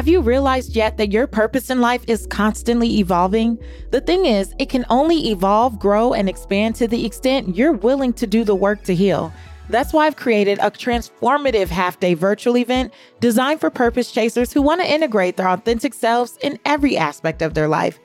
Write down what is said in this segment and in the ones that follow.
Have you realized yet that your purpose in life is constantly evolving? The thing is, it can only evolve, grow, and expand to the extent you're willing to do the work to heal. That's why I've created a transformative half day virtual event designed for purpose chasers who want to integrate their authentic selves in every aspect of their life.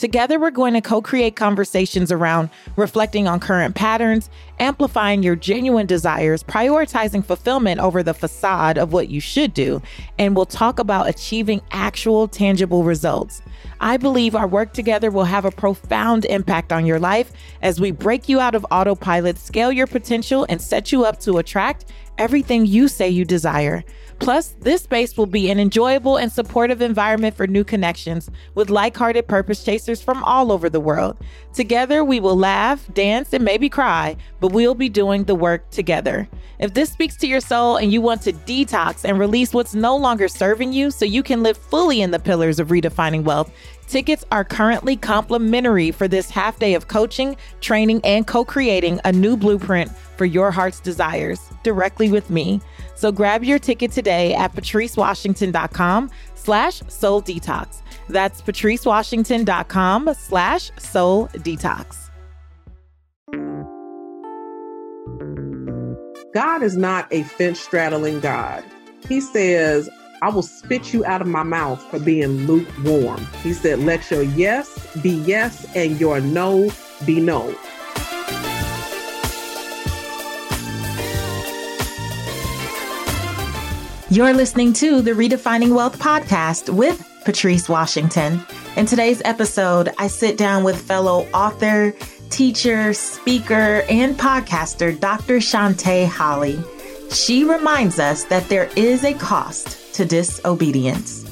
Together, we're going to co create conversations around reflecting on current patterns, amplifying your genuine desires, prioritizing fulfillment over the facade of what you should do, and we'll talk about achieving actual tangible results. I believe our work together will have a profound impact on your life as we break you out of autopilot, scale your potential, and set you up to attract everything you say you desire. Plus, this space will be an enjoyable and supportive environment for new connections with like hearted purpose chasers from all over the world. Together, we will laugh, dance, and maybe cry, but we'll be doing the work together. If this speaks to your soul and you want to detox and release what's no longer serving you so you can live fully in the pillars of redefining wealth, Tickets are currently complimentary for this half day of coaching, training, and co creating a new blueprint for your heart's desires directly with me. So grab your ticket today at patricewashington.com slash soul detox. That's patricewashington.com slash soul detox. God is not a fence straddling God. He says, I will spit you out of my mouth for being lukewarm. He said, let your yes be yes and your no be no. You're listening to the Redefining Wealth podcast with Patrice Washington. In today's episode, I sit down with fellow author, teacher, speaker, and podcaster Dr. Shante Holley. She reminds us that there is a cost to disobedience.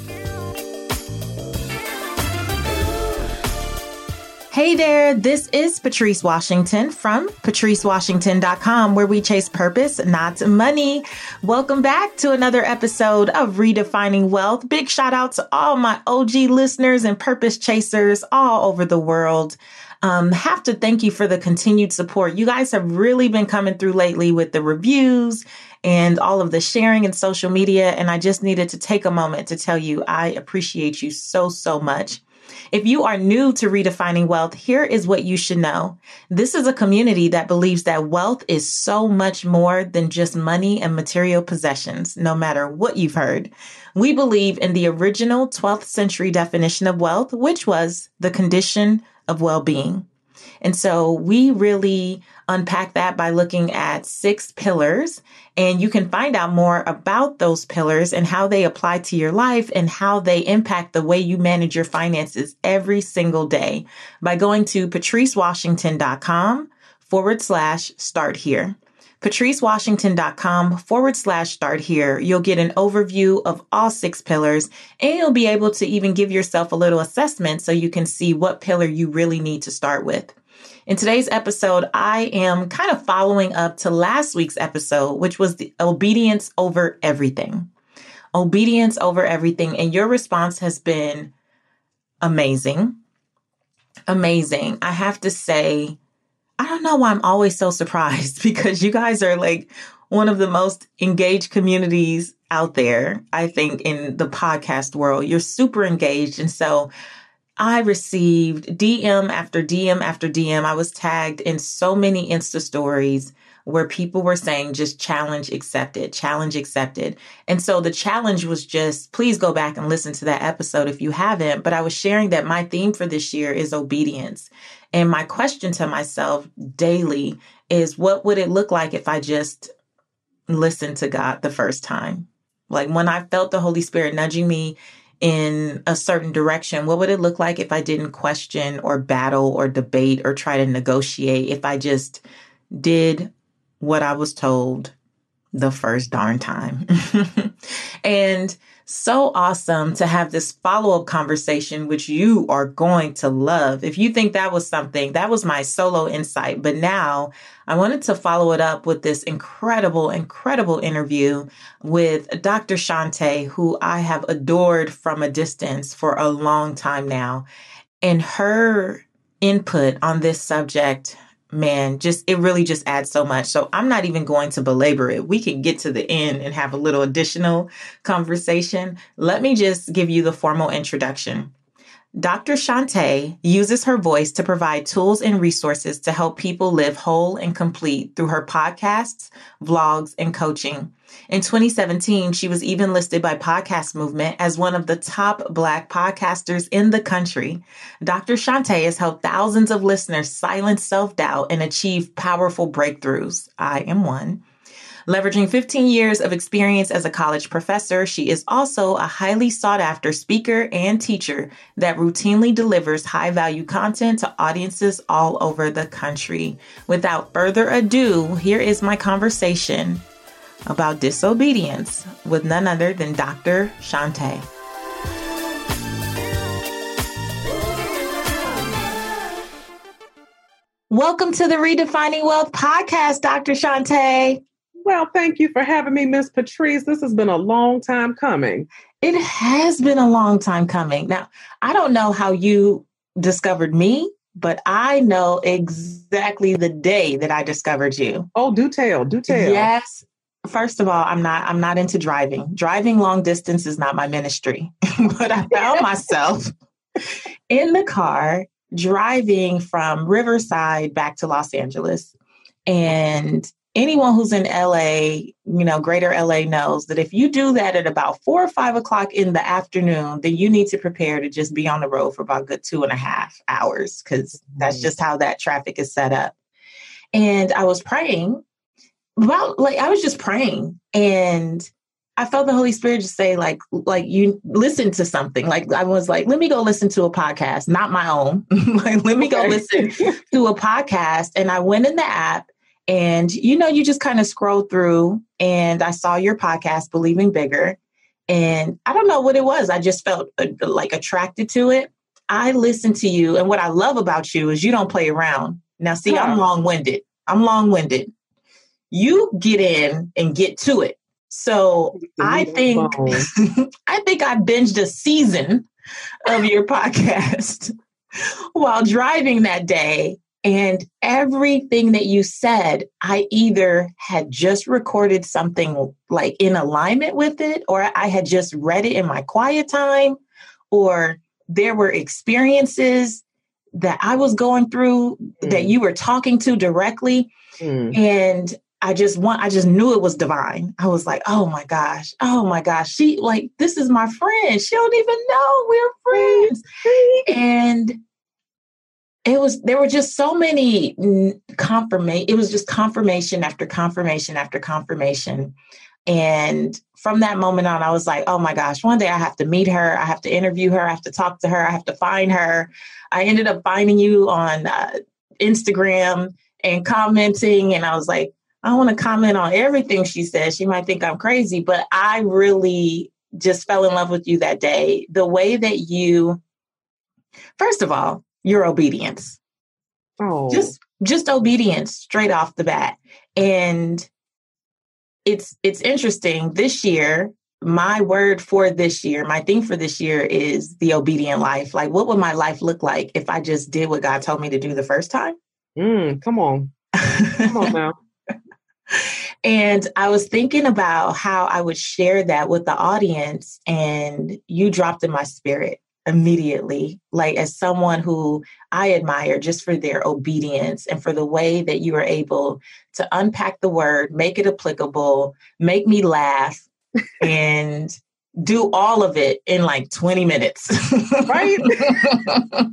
Hey there, this is Patrice Washington from patricewashington.com, where we chase purpose, not money. Welcome back to another episode of Redefining Wealth. Big shout out to all my OG listeners and purpose chasers all over the world. Um, have to thank you for the continued support. You guys have really been coming through lately with the reviews and all of the sharing in social media. And I just needed to take a moment to tell you I appreciate you so, so much. If you are new to redefining wealth, here is what you should know. This is a community that believes that wealth is so much more than just money and material possessions, no matter what you've heard. We believe in the original 12th century definition of wealth, which was the condition of well being. And so we really unpack that by looking at six pillars. And you can find out more about those pillars and how they apply to your life and how they impact the way you manage your finances every single day by going to patricewashington.com forward slash start here patricewashington.com forward slash start here. You'll get an overview of all six pillars and you'll be able to even give yourself a little assessment so you can see what pillar you really need to start with. In today's episode, I am kind of following up to last week's episode, which was the obedience over everything. Obedience over everything. And your response has been amazing. Amazing. I have to say, I don't know why I'm always so surprised because you guys are like one of the most engaged communities out there, I think, in the podcast world. You're super engaged. And so I received DM after DM after DM. I was tagged in so many Insta stories where people were saying just challenge accepted, challenge accepted. And so the challenge was just please go back and listen to that episode if you haven't. But I was sharing that my theme for this year is obedience. And my question to myself daily is what would it look like if I just listened to God the first time? Like when I felt the Holy Spirit nudging me in a certain direction, what would it look like if I didn't question or battle or debate or try to negotiate? If I just did what I was told the first darn time. and so awesome to have this follow up conversation, which you are going to love. If you think that was something, that was my solo insight. But now I wanted to follow it up with this incredible, incredible interview with Dr. Shante, who I have adored from a distance for a long time now. And her input on this subject man, just it really just adds so much. So I'm not even going to belabor it. We can get to the end and have a little additional conversation. Let me just give you the formal introduction. Dr. Shante uses her voice to provide tools and resources to help people live whole and complete through her podcasts, vlogs, and coaching. In 2017, she was even listed by Podcast Movement as one of the top Black podcasters in the country. Dr. Shante has helped thousands of listeners silence self doubt and achieve powerful breakthroughs. I am one. Leveraging 15 years of experience as a college professor, she is also a highly sought after speaker and teacher that routinely delivers high value content to audiences all over the country. Without further ado, here is my conversation about disobedience with none other than Dr. Shante. Welcome to the Redefining Wealth podcast, Dr. Shante. Well, thank you for having me, Miss Patrice. This has been a long time coming. It has been a long time coming. Now, I don't know how you discovered me, but I know exactly the day that I discovered you. Oh, do tell, do tell. Yes. First of all, I'm not I'm not into driving. Driving long distance is not my ministry. but I found myself in the car driving from Riverside back to Los Angeles. And anyone who's in LA, you know, greater LA knows that if you do that at about four or five o'clock in the afternoon, then you need to prepare to just be on the road for about good two and a half hours because that's just how that traffic is set up. And I was praying about like I was just praying and I felt the Holy Spirit just say, like, like you listen to something. Like I was like, let me go listen to a podcast, not my own. like, let me go listen to a podcast. And I went in the app and, you know, you just kind of scroll through and I saw your podcast, Believing Bigger. And I don't know what it was. I just felt uh, like attracted to it. I listened to you. And what I love about you is you don't play around. Now, see. I'm long winded. I'm long winded. You get in and get to it. So I think I think I binged a season of your podcast while driving that day and everything that you said, I either had just recorded something like in alignment with it, or I had just read it in my quiet time, or there were experiences that I was going through mm. that you were talking to directly. Mm. And I just want, I just knew it was divine. I was like, oh my gosh, oh my gosh, she like, this is my friend. She don't even know we're friends. and it was there were just so many confirmation it was just confirmation after confirmation after confirmation. And from that moment on i was like oh my gosh one day i have to meet her i have to interview her i have to talk to her i have to find her. I ended up finding you on uh, instagram and commenting and i was like i want to comment on everything she says. She might think i'm crazy but i really just fell in love with you that day. The way that you first of all your obedience. Oh. Just just obedience straight off the bat. And it's it's interesting this year my word for this year, my thing for this year is the obedient life. Like, what would my life look like if I just did what God told me to do the first time? Mm, come on. Come on now. and I was thinking about how I would share that with the audience, and you dropped in my spirit immediately, like as someone who I admire just for their obedience and for the way that you are able to unpack the word, make it applicable, make me laugh, and do all of it in like 20 minutes. right?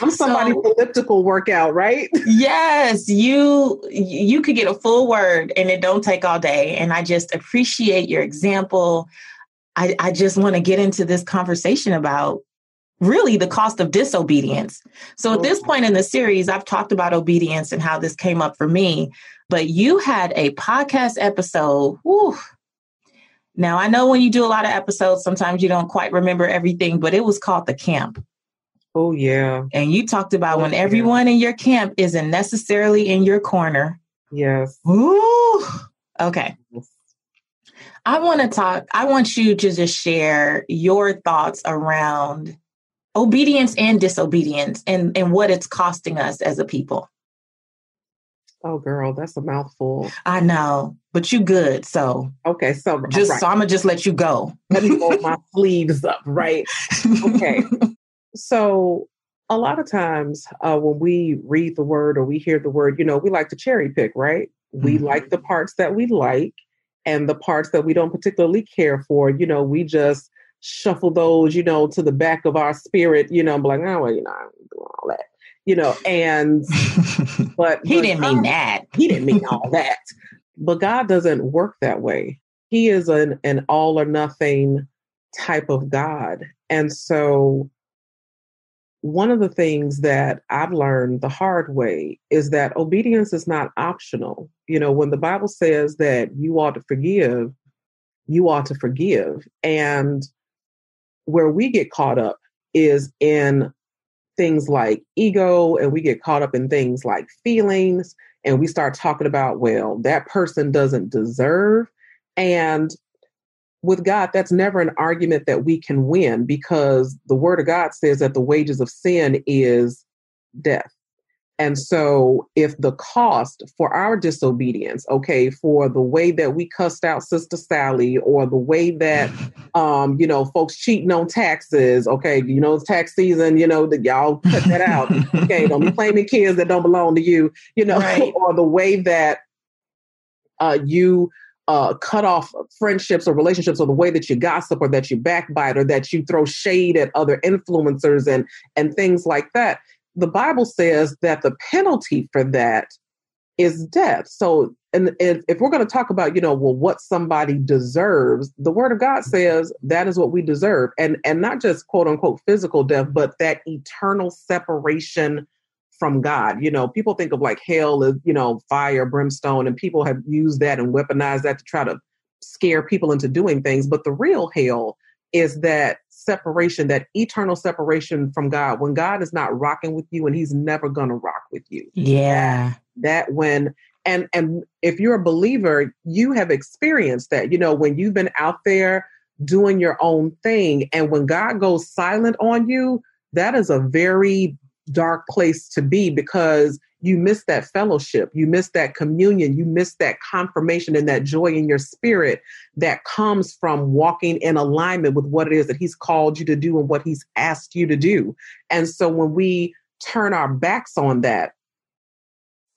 I'm somebody's so, elliptical workout, right? yes, you you could get a full word and it don't take all day. And I just appreciate your example. I, I just want to get into this conversation about really the cost of disobedience. So at this mm-hmm. point in the series, I've talked about obedience and how this came up for me, but you had a podcast episode. Whew. Now, I know when you do a lot of episodes, sometimes you don't quite remember everything, but it was called The Camp. Oh, yeah. And you talked about oh, when everyone in your camp isn't necessarily in your corner. Yes. Ooh. Okay. I want to talk, I want you to just share your thoughts around obedience and disobedience and, and what it's costing us as a people. Oh, girl, that's a mouthful. I know, but you good. So okay, so just right. so I'm gonna just let you go. Let me roll my sleeves up, right? Okay. so a lot of times uh, when we read the word or we hear the word, you know, we like to cherry pick, right? Mm-hmm. We like the parts that we like and the parts that we don't particularly care for. You know, we just shuffle those, you know, to the back of our spirit, you know, I'm like, oh, well, you know, I'm doing all that you know, and but he but didn't God, mean that. He didn't mean all that. But God doesn't work that way. He is an, an all or nothing type of God. And so one of the things that I've learned the hard way is that obedience is not optional. You know, when the Bible says that you ought to forgive, you ought to forgive. And where we get caught up is in things like ego and we get caught up in things like feelings and we start talking about, well, that person doesn't deserve. And with God, that's never an argument that we can win because the word of God says that the wages of sin is death. And so, if the cost for our disobedience, okay, for the way that we cussed out Sister Sally, or the way that, um, you know, folks cheating on taxes, okay, you know, it's tax season, you know, that y'all cut that out, okay, don't be claiming kids that don't belong to you, you know, right. or the way that uh, you uh, cut off friendships or relationships or the way that you gossip or that you backbite or that you throw shade at other influencers and and things like that the Bible says that the penalty for that is death. So, and, and if we're going to talk about, you know, well, what somebody deserves, the Word of God mm-hmm. says that is what we deserve, and and not just quote unquote physical death, but that eternal separation from God. You know, people think of like hell as you know fire, brimstone, and people have used that and weaponized that to try to scare people into doing things. But the real hell is that separation, that eternal separation from God, when God is not rocking with you and he's never going to rock with you. Yeah. That, that when and and if you're a believer, you have experienced that. You know, when you've been out there doing your own thing and when God goes silent on you, that is a very dark place to be because you miss that fellowship, you miss that communion, you miss that confirmation and that joy in your spirit that comes from walking in alignment with what it is that He's called you to do and what He's asked you to do. And so when we turn our backs on that,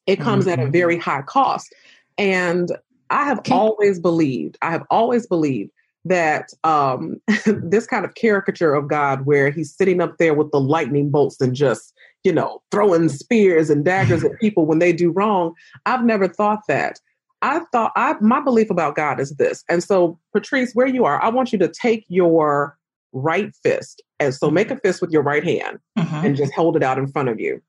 it comes mm-hmm. at a mm-hmm. very high cost. And I have okay. always believed, I have always believed that um, this kind of caricature of God, where he's sitting up there with the lightning bolts and just, you know, throwing spears and daggers at people when they do wrong, I've never thought that. I thought I my belief about God is this. And so, Patrice, where you are, I want you to take your right fist. And so make a fist with your right hand mm-hmm. and just hold it out in front of you.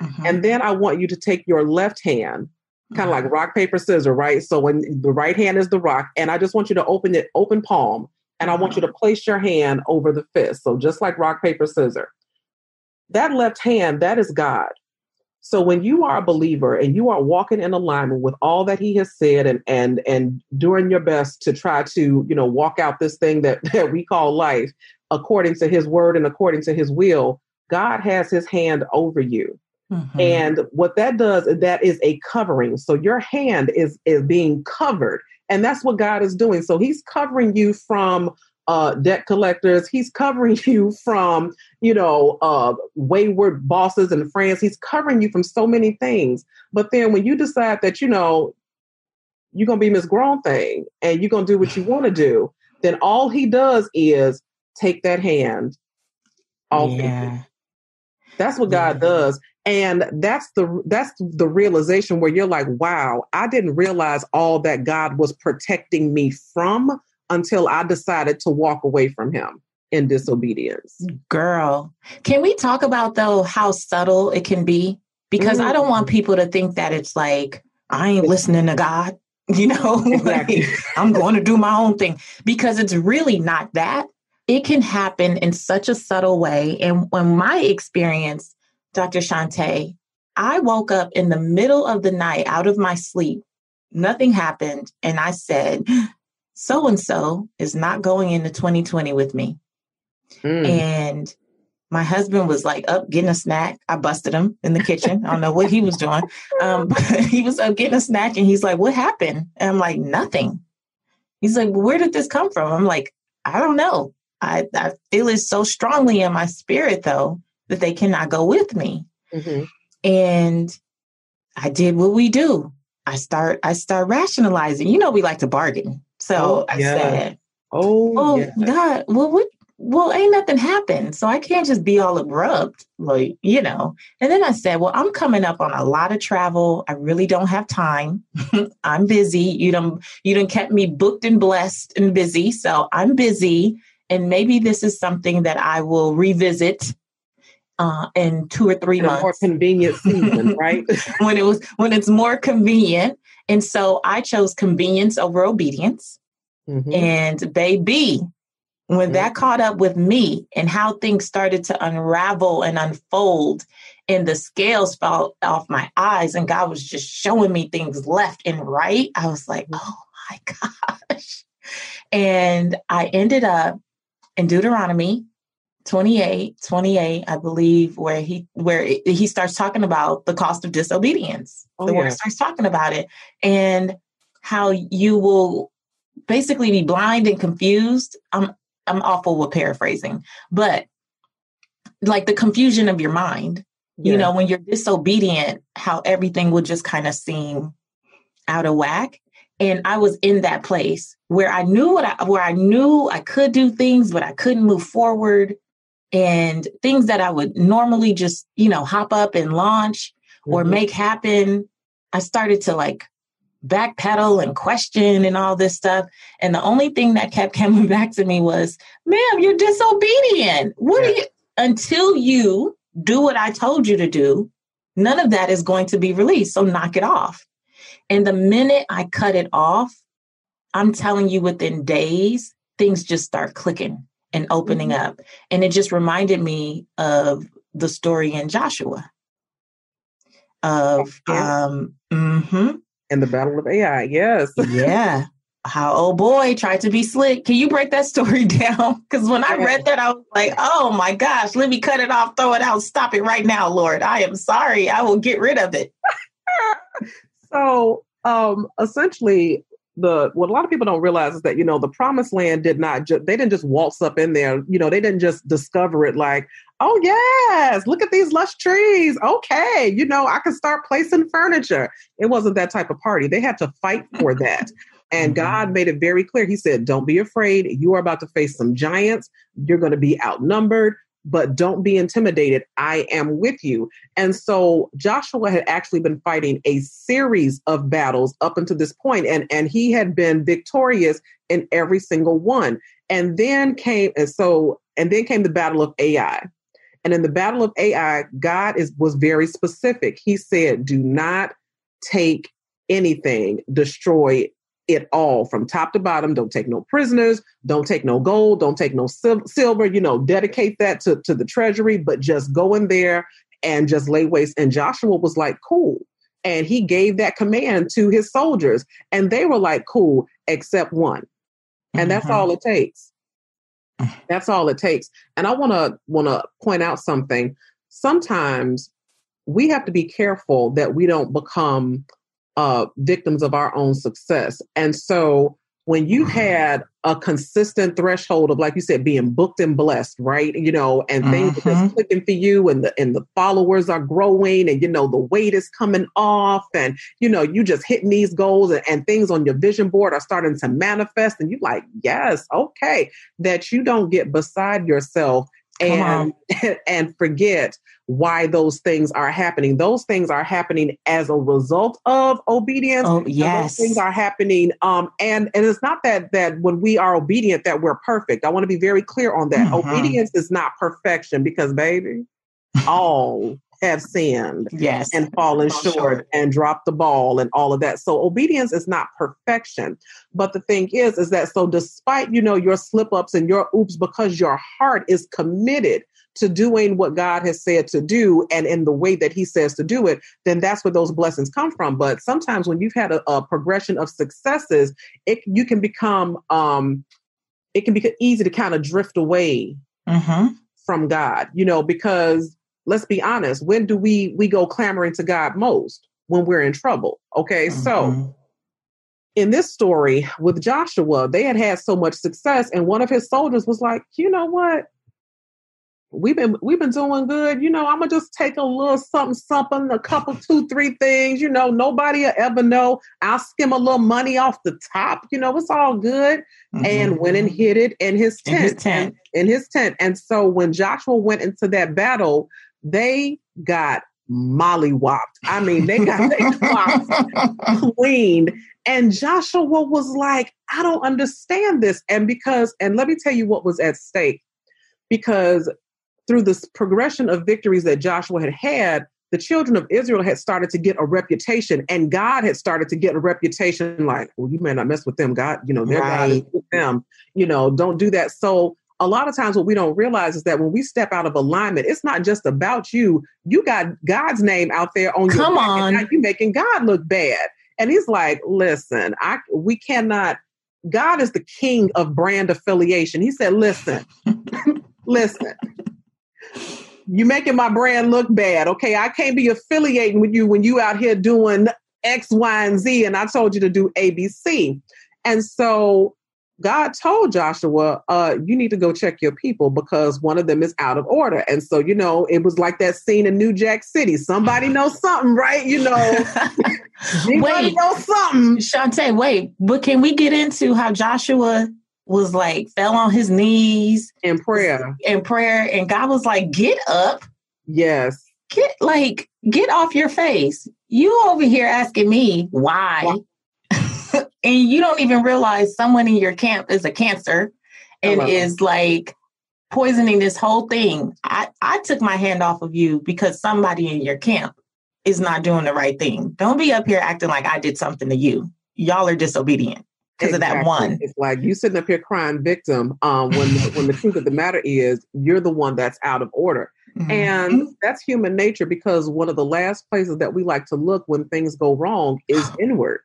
Mm-hmm. And then I want you to take your left hand kind of like mm-hmm. rock paper scissors right? So when the right hand is the rock and i just want you to open it open palm and i want you to mm-hmm. place your hand over the fist. So just like rock paper scissors. That left hand that is god. So when you are a believer and you are walking in alignment with all that he has said and and and doing your best to try to you know walk out this thing that, that we call life according to his word and according to his will god has his hand over you Mm-hmm. And what that does, that is a covering. So your hand is is being covered, and that's what God is doing. So He's covering you from uh, debt collectors. He's covering you from you know uh, wayward bosses and friends. He's covering you from so many things. But then when you decide that you know you're gonna be Miss Grown Thing and you're gonna do what you want to do, then all He does is take that hand off. Yeah. That's what God does and that's the that's the realization where you're like wow i didn't realize all that god was protecting me from until i decided to walk away from him in disobedience girl can we talk about though how subtle it can be because mm-hmm. i don't want mm-hmm. people to think that it's like i ain't listening to god you know exactly. like, i'm going to do my own thing because it's really not that it can happen in such a subtle way and when my experience Dr. Shante, I woke up in the middle of the night out of my sleep. Nothing happened. And I said, so and so is not going into 2020 with me. Mm. And my husband was like up getting a snack. I busted him in the kitchen. I don't know what he was doing. Um, but he was up getting a snack and he's like, What happened? And I'm like, Nothing. He's like, well, Where did this come from? I'm like, I don't know. I, I feel it so strongly in my spirit, though, that they cannot go with me. Mm-hmm. And I did what we do. I start I start rationalizing. You know, we like to bargain. So oh, I yeah. said, Oh, oh yeah. God, well, what well, ain't nothing happened. So I can't just be all abrupt, like, you know. And then I said, Well, I'm coming up on a lot of travel. I really don't have time. I'm busy. You don't you don't kept me booked and blessed and busy. So I'm busy. And maybe this is something that I will revisit uh, in two or three months. more convenient season, right? when it was when it's more convenient. And so I chose convenience over obedience. Mm-hmm. And baby, when that mm-hmm. caught up with me and how things started to unravel and unfold and the scales fell off my eyes and God was just showing me things left and right, I was like, mm-hmm. oh my gosh. And I ended up in Deuteronomy 28, 28, I believe, where he where he starts talking about the cost of disobedience. Oh, the yeah. word starts talking about it and how you will basically be blind and confused. I'm I'm awful with paraphrasing, but like the confusion of your mind, yeah. you know, when you're disobedient, how everything would just kind of seem out of whack. And I was in that place where I knew what I where I knew I could do things, but I couldn't move forward. And things that I would normally just, you know, hop up and launch mm-hmm. or make happen, I started to like backpedal and question and all this stuff. And the only thing that kept coming back to me was, ma'am, you're disobedient. What yeah. are you until you do what I told you to do, none of that is going to be released. So knock it off. And the minute I cut it off, I'm telling you within days, things just start clicking and opening mm-hmm. up. And it just reminded me of the story in Joshua of um mm-hmm, and the Battle of Ai. Yes. yeah. How oh boy tried to be slick. Can you break that story down? Because when I read that, I was like, oh my gosh, let me cut it off, throw it out, stop it right now, Lord. I am sorry. I will get rid of it. so um essentially the what a lot of people don't realize is that you know the promised land did not just they didn't just waltz up in there. You know they didn't just discover it like oh yes look at these lush trees. Okay you know i can start placing furniture. It wasn't that type of party. They had to fight for that. And mm-hmm. god made it very clear. He said don't be afraid. You are about to face some giants. You're going to be outnumbered but don't be intimidated. I am with you. And so Joshua had actually been fighting a series of battles up until this point, and, and he had been victorious in every single one. And then came, and so, and then came the battle of Ai. And in the battle of Ai, God is was very specific. He said, do not take anything, destroy it all from top to bottom. Don't take no prisoners. Don't take no gold. Don't take no sil- silver. You know, dedicate that to, to the treasury, but just go in there and just lay waste. And Joshua was like, cool. And he gave that command to his soldiers. And they were like, cool, except one. And mm-hmm. that's all it takes. That's all it takes. And I want to want to point out something. Sometimes we have to be careful that we don't become uh, victims of our own success. And so when you had a consistent threshold of, like you said, being booked and blessed, right? You know, and things mm-hmm. are just mm-hmm. clicking for you and the and the followers are growing and you know the weight is coming off and you know, you just hitting these goals and, and things on your vision board are starting to manifest and you're like, yes, okay, that you don't get beside yourself and and forget why those things are happening. Those things are happening as a result of obedience. Oh, yes. Those things are happening. Um, and, and it's not that that when we are obedient that we're perfect. I want to be very clear on that. Mm-hmm. Obedience is not perfection because baby, all have sinned yes and fallen short, short, and dropped the ball and all of that so obedience is not perfection but the thing is is that so despite you know your slip ups and your oops because your heart is committed to doing what God has said to do and in the way that He says to do it, then that's where those blessings come from. But sometimes when you've had a, a progression of successes, it you can become um, it can be easy to kind of drift away. Mm-hmm. from God, you know, because let's be honest, when do we we go clamoring to God most? When we're in trouble. Okay. Mm-hmm. So in this story with Joshua, they had had so much success, and one of his soldiers was like, "You know what? We've been we've been doing good. You know, I'm gonna just take a little something, something, a couple, two, three things. You know, nobody will ever know. I'll skim a little money off the top. You know, it's all good." Mm-hmm. And went and hid it in his tent. In his tent. In his tent. And so when Joshua went into that battle, they got mollywopped. I mean, they got they cleaned. And Joshua was like, I don't understand this. And because, and let me tell you what was at stake. Because through this progression of victories that Joshua had had, the children of Israel had started to get a reputation, and God had started to get a reputation like, well, you may not mess with them. God, you know, their right. God is with them. You know, don't do that. So a lot of times what we don't realize is that when we step out of alignment, it's not just about you. You got God's name out there on Come your on. and you making God look bad. And he's like, listen, I we cannot, God is the king of brand affiliation. He said, listen, listen. You're making my brand look bad. Okay. I can't be affiliating with you when you out here doing X, Y, and Z. And I told you to do ABC. And so God told Joshua, uh, you need to go check your people because one of them is out of order. And so, you know, it was like that scene in New Jack City. Somebody knows something, right? You know, wait, knows something. Shante, wait, but can we get into how Joshua was like fell on his knees in prayer. In prayer. And God was like, get up. Yes. Get like, get off your face. You over here asking me why. why? And you don't even realize someone in your camp is a cancer and is like poisoning this whole thing. I, I took my hand off of you because somebody in your camp is not doing the right thing. Don't be up here acting like I did something to you. Y'all are disobedient because exactly. of that one. It's like you sitting up here crying victim um, when the, when the truth of the matter is you're the one that's out of order. Mm-hmm. And that's human nature because one of the last places that we like to look when things go wrong is inward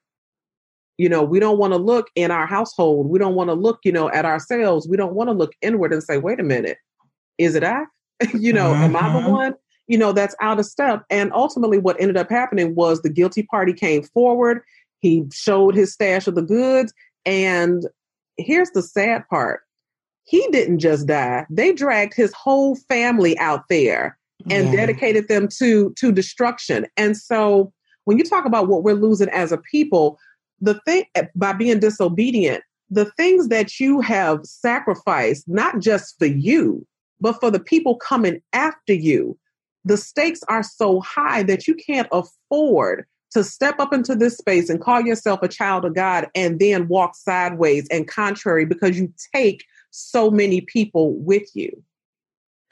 you know we don't want to look in our household we don't want to look you know at ourselves we don't want to look inward and say wait a minute is it i you know mm-hmm. am i the mm-hmm. one you know that's out of step and ultimately what ended up happening was the guilty party came forward he showed his stash of the goods and here's the sad part he didn't just die they dragged his whole family out there and yeah. dedicated them to to destruction and so when you talk about what we're losing as a people the thing eh, by being disobedient, the things that you have sacrificed, not just for you, but for the people coming after you, the stakes are so high that you can't afford to step up into this space and call yourself a child of God and then walk sideways and contrary because you take so many people with you.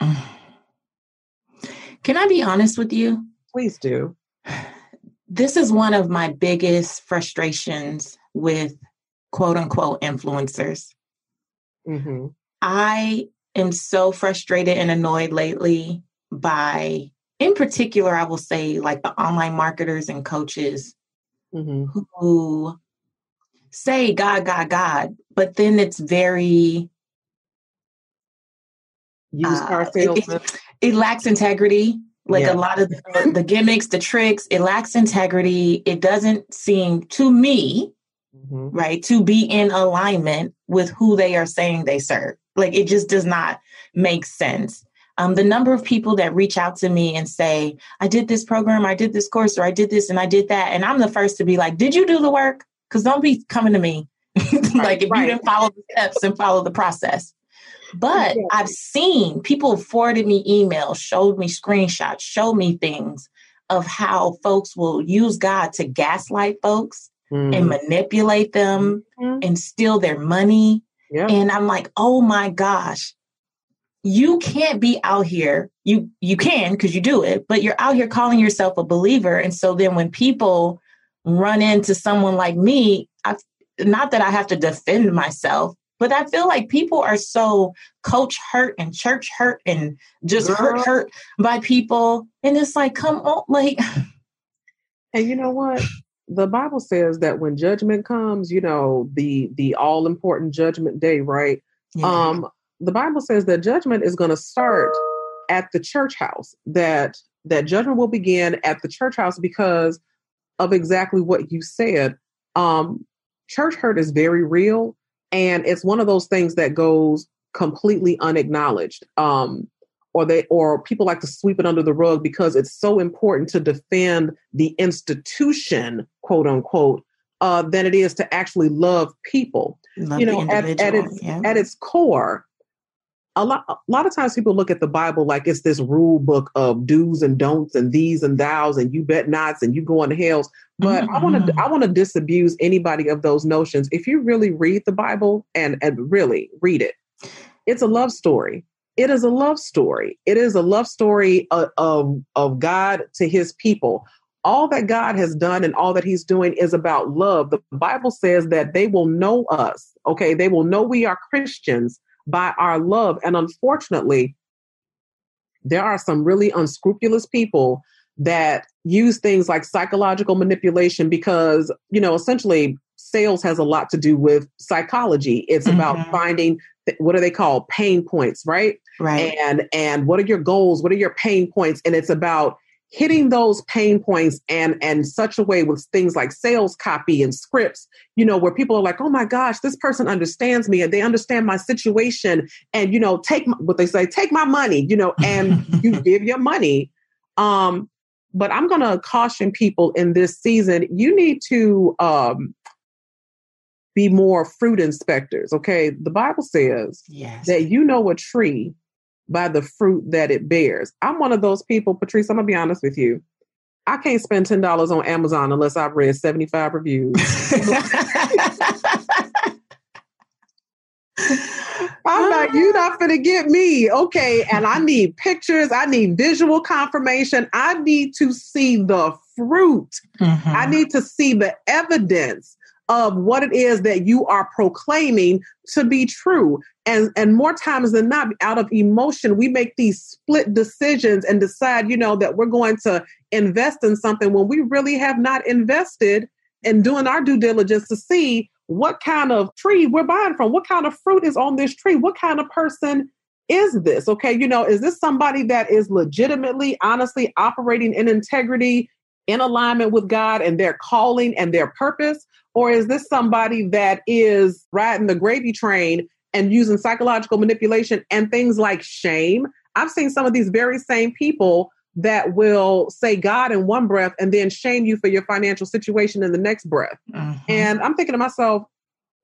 Can I be honest with you? Please do this is one of my biggest frustrations with quote unquote influencers. Mm-hmm. I am so frustrated and annoyed lately by, in particular, I will say, like the online marketers and coaches mm-hmm. who say God, God, God, but then it's very used car uh, It, it, it lacks integrity like yeah. a lot of the, the, gimmicks, the tricks, it lacks integrity. It doesn't seem to me, mm-hmm. right, to be in alignment with who they are saying they serve. Like it just does not make sense. Um, the number of people that reach out to me and say, I did this program, I did this course, or I did this and I did that. And I'm the first to be like, Did you do the work? Because don't be coming to me like if right. you didn't follow the steps and follow the process. But yeah. I've seen people forwarded me emails, showed me screenshots, showed me things of how folks will use God to gaslight folks mm. and manipulate them mm. and steal their money. Yeah. And I'm like, oh my gosh, you can't be out here. You you can because you do it, but you're out here calling yourself a believer. And so then when people run into someone like me, I not that I have to defend myself, but I feel like people are so coach hurt and church hurt and just Girl. hurt hurt by people. And it's like, come on, like And you know what? The Bible says that when judgment comes, you know, the the all important judgment day, right? Yeah. Um, the Bible says that judgment is going to start at the church house. That that judgment will begin at the church house because of exactly what you said. Um, church hurt is very real, and it's one of those things that goes completely unacknowledged. Um, or they or people like to sweep it under the rug because it's so important to defend the institution, quote unquote, uh, than it is to actually love people. Love you know, at, at, its yeah. at its core, a lot a lot of times people look at the Bible like it's this rule book of do's and don'ts and these and thous and you bet nots and you go on the hells. But mm-hmm. I want to I want to disabuse anybody of those notions. If you really read the Bible and and really read it, it's a love story. It is a love story. It is a love story of, of, of God to his people all that God has done and all that He's doing is about love. The Bible says that they will know us, okay? They will know we are Christians by our love. And unfortunately, there are some really unscrupulous people that use things like psychological manipulation because, you know, essentially sales has a lot to do with psychology. It's mm-hmm. about finding what do they call pain points, right? Right. And and what are your goals? What are your pain points? And it's about hitting those pain points and and such a way with things like sales copy and scripts you know where people are like oh my gosh this person understands me and they understand my situation and you know take my, what they say take my money you know and you give your money um but i'm going to caution people in this season you need to um be more fruit inspectors okay the bible says yes. that you know a tree by the fruit that it bears. I'm one of those people, Patrice, I'm gonna be honest with you. I can't spend $10 on Amazon unless I've read 75 reviews. I'm like, you're not gonna get me. Okay. And I need pictures, I need visual confirmation. I need to see the fruit. Mm-hmm. I need to see the evidence of what it is that you are proclaiming to be true. And, and more times than not, out of emotion, we make these split decisions and decide, you know, that we're going to invest in something when we really have not invested in doing our due diligence to see what kind of tree we're buying from, what kind of fruit is on this tree, what kind of person is this? Okay, you know, is this somebody that is legitimately, honestly operating in integrity, in alignment with God and their calling and their purpose? Or is this somebody that is riding the gravy train and using psychological manipulation and things like shame? I've seen some of these very same people that will say God in one breath and then shame you for your financial situation in the next breath. Mm-hmm. And I'm thinking to myself,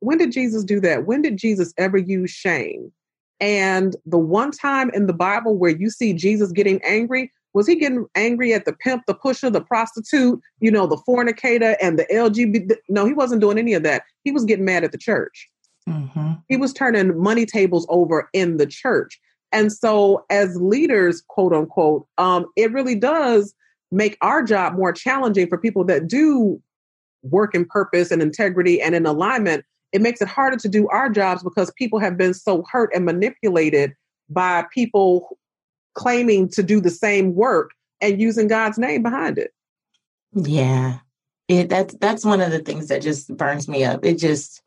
when did Jesus do that? When did Jesus ever use shame? And the one time in the Bible where you see Jesus getting angry was he getting angry at the pimp, the pusher, the prostitute, you know, the fornicator, and the LGBT? No, he wasn't doing any of that. He was getting mad at the church. Mm-hmm. He was turning money tables over in the church. And so, as leaders, quote unquote, um, it really does make our job more challenging for people that do work in purpose and integrity and in alignment. It makes it harder to do our jobs because people have been so hurt and manipulated by people claiming to do the same work and using God's name behind it. Yeah. It that's that's one of the things that just burns me up. It just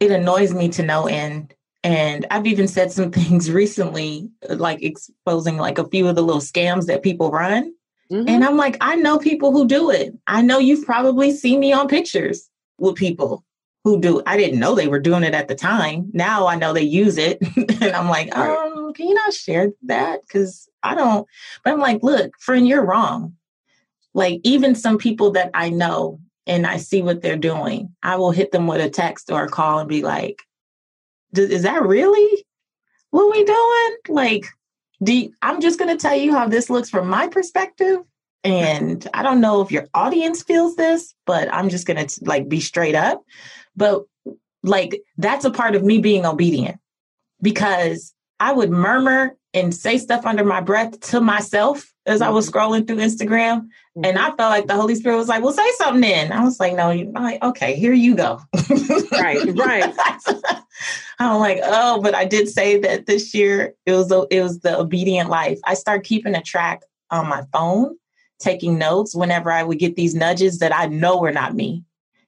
it annoys me to no end. And I've even said some things recently, like exposing like a few of the little scams that people run. Mm-hmm. And I'm like, I know people who do it. I know you've probably seen me on pictures with people who do. I didn't know they were doing it at the time. Now I know they use it. and I'm like, um, can you not share that? Because I don't, but I'm like, look, friend, you're wrong. Like, even some people that I know and I see what they're doing, I will hit them with a text or a call and be like, is that really what we doing? Like, do you, I'm just going to tell you how this looks from my perspective. And I don't know if your audience feels this, but I'm just going to like be straight up. But like, that's a part of me being obedient because I would murmur and say stuff under my breath to myself as I was mm-hmm. scrolling through Instagram. And I felt like the Holy Spirit was like, well, say something then. I was like, no, you like, okay, here you go. right, right. I'm like, oh, but I did say that this year it was the, it was the obedient life. I start keeping a track on my phone, taking notes whenever I would get these nudges that I know were not me.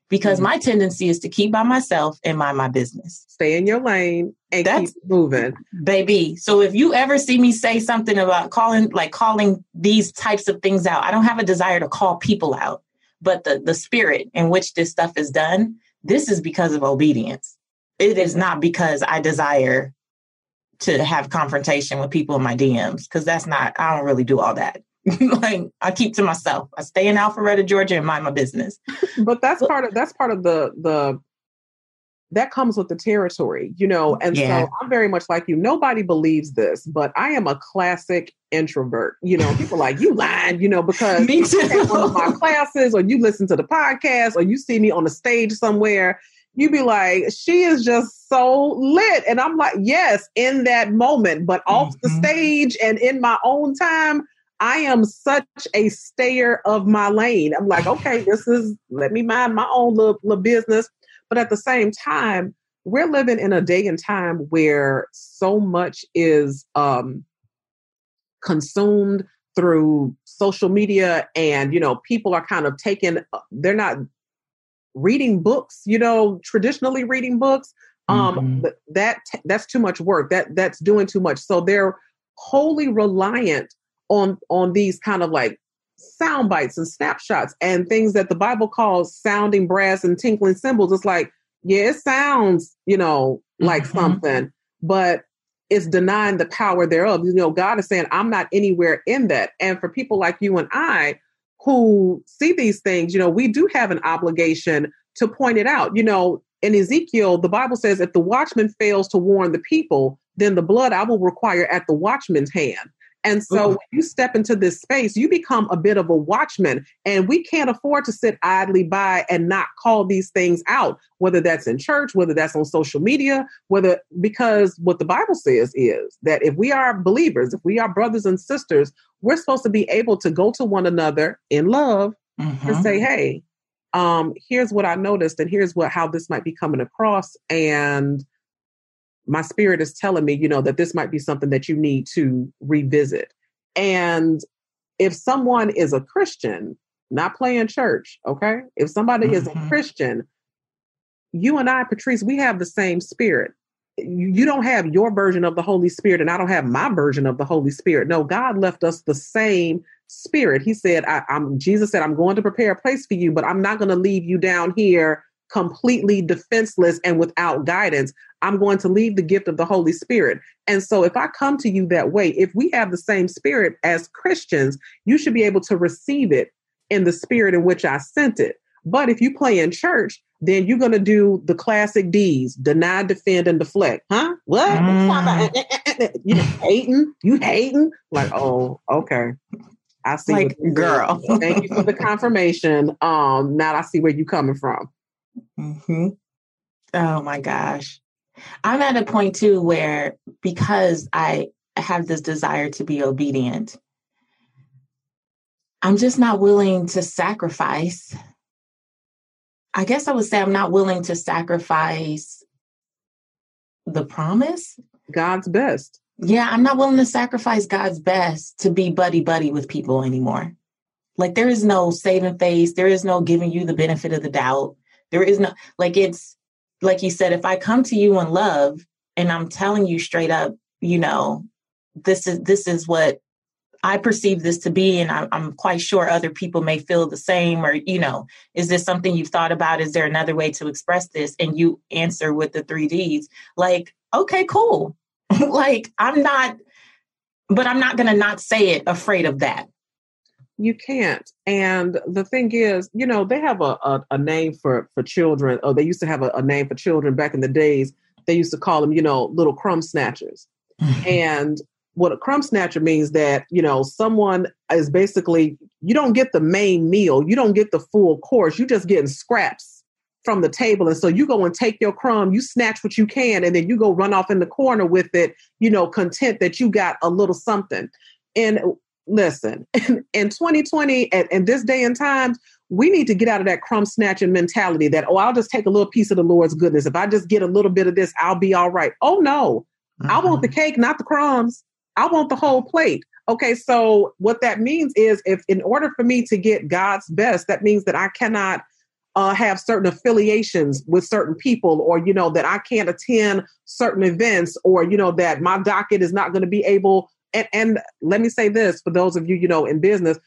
Because mm-hmm. my tendency is to keep by myself and mind my business. Stay in your lane and That's, keep moving. Baby. So if you ever see me say something about calling like calling these types of things out, I don't have a desire to call people out, but the the spirit in which this stuff is done, this is because of obedience. It is not because I desire to have confrontation with people in my DMs because that's not I don't really do all that. like I keep to myself. I stay in Alpharetta, Georgia, and mind my business. but that's part of that's part of the the that comes with the territory, you know. And yeah. so I'm very much like you. Nobody believes this, but I am a classic introvert. You know, people like you lying, you know, because me too. You one of my classes, or you listen to the podcast, or you see me on the stage somewhere. You be like, she is just so lit, and I'm like, yes, in that moment, but off mm-hmm. the stage and in my own time, I am such a stayer of my lane. I'm like, okay, this is let me mind my own little, little business. But at the same time, we're living in a day and time where so much is um, consumed through social media, and you know, people are kind of taking. Uh, they're not reading books, you know, traditionally reading books. Um, mm-hmm. that that's too much work. That that's doing too much. So they're wholly reliant on on these kind of like sound bites and snapshots and things that the Bible calls sounding brass and tinkling cymbals. It's like, yeah, it sounds, you know, like mm-hmm. something, but it's denying the power thereof. You know, God is saying, I'm not anywhere in that. And for people like you and I who see these things, you know, we do have an obligation to point it out. You know, in Ezekiel, the Bible says, if the watchman fails to warn the people, then the blood I will require at the watchman's hand. And so mm-hmm. when you step into this space, you become a bit of a watchman. And we can't afford to sit idly by and not call these things out, whether that's in church, whether that's on social media, whether because what the Bible says is that if we are believers, if we are brothers and sisters, we're supposed to be able to go to one another in love mm-hmm. and say, hey, um, here's what I noticed, and here's what how this might be coming across. And my spirit is telling me, you know, that this might be something that you need to revisit. And if someone is a Christian, not playing church, okay? If somebody mm-hmm. is a mm-hmm. Christian, you and I, Patrice, we have the same spirit. You don't have your version of the Holy Spirit, and I don't have my version of the Holy Spirit. No, God left us the same spirit. He said, I, am Jesus said, I'm going to prepare a place for you, but I'm not going to leave you down here completely defenseless and without guidance. I'm going to leave the gift of the Holy Spirit. And so, if I come to you that way, if we have the same spirit as Christians, you should be able to receive it in the spirit in which I sent it. But if you play in church, then you're going to do the classic D's deny, defend, and deflect. Huh? What? Mm. Eh, eh, eh, you hating? You hating? Like, oh, okay. I see. Like, girl. Thank you for the confirmation. Um, now I see where you're coming from. Mm-hmm. Oh my gosh. I'm at a point too where because I have this desire to be obedient, I'm just not willing to sacrifice. I guess I would say I'm not willing to sacrifice the promise. God's best. Yeah, I'm not willing to sacrifice God's best to be buddy buddy with people anymore. Like there is no saving face, there is no giving you the benefit of the doubt. There is no like it's like you said, if I come to you in love and I'm telling you straight up, you know, this is this is what I perceive this to be, and I'm, I'm quite sure other people may feel the same. Or you know, is this something you've thought about? Is there another way to express this? And you answer with the three Ds, like, okay, cool. like I'm not, but I'm not gonna not say it afraid of that you can't. And the thing is you know they have a, a, a name for for children or they used to have a, a, name for children back in the days. They used to call them you know little crumb snatchers. Mm-hmm. and what a crumb snatcher means that you know someone is basically you don't get the main meal you don't get the full course you're just getting scraps from the table. And so you go and take your crumb you snatch what you can and then you go run off in the corner with it you know content that you got a little something. And listen, in 2020 and, and this day and time, we need to get out of that crumb snatching mentality that, oh, I'll just take a little piece of the Lord's goodness. If I just get a little bit of this, I'll be all right. Oh, no. Mm-hmm. I want the cake, not the crumbs. I want the whole plate. Okay, so what that means is if in order for me to get God's best, that means that I cannot uh, have certain affiliations with certain people, or you know that I can't attend certain events, or you know that my docket is not going to be able. And, and let me say this for those of you, you know, in business,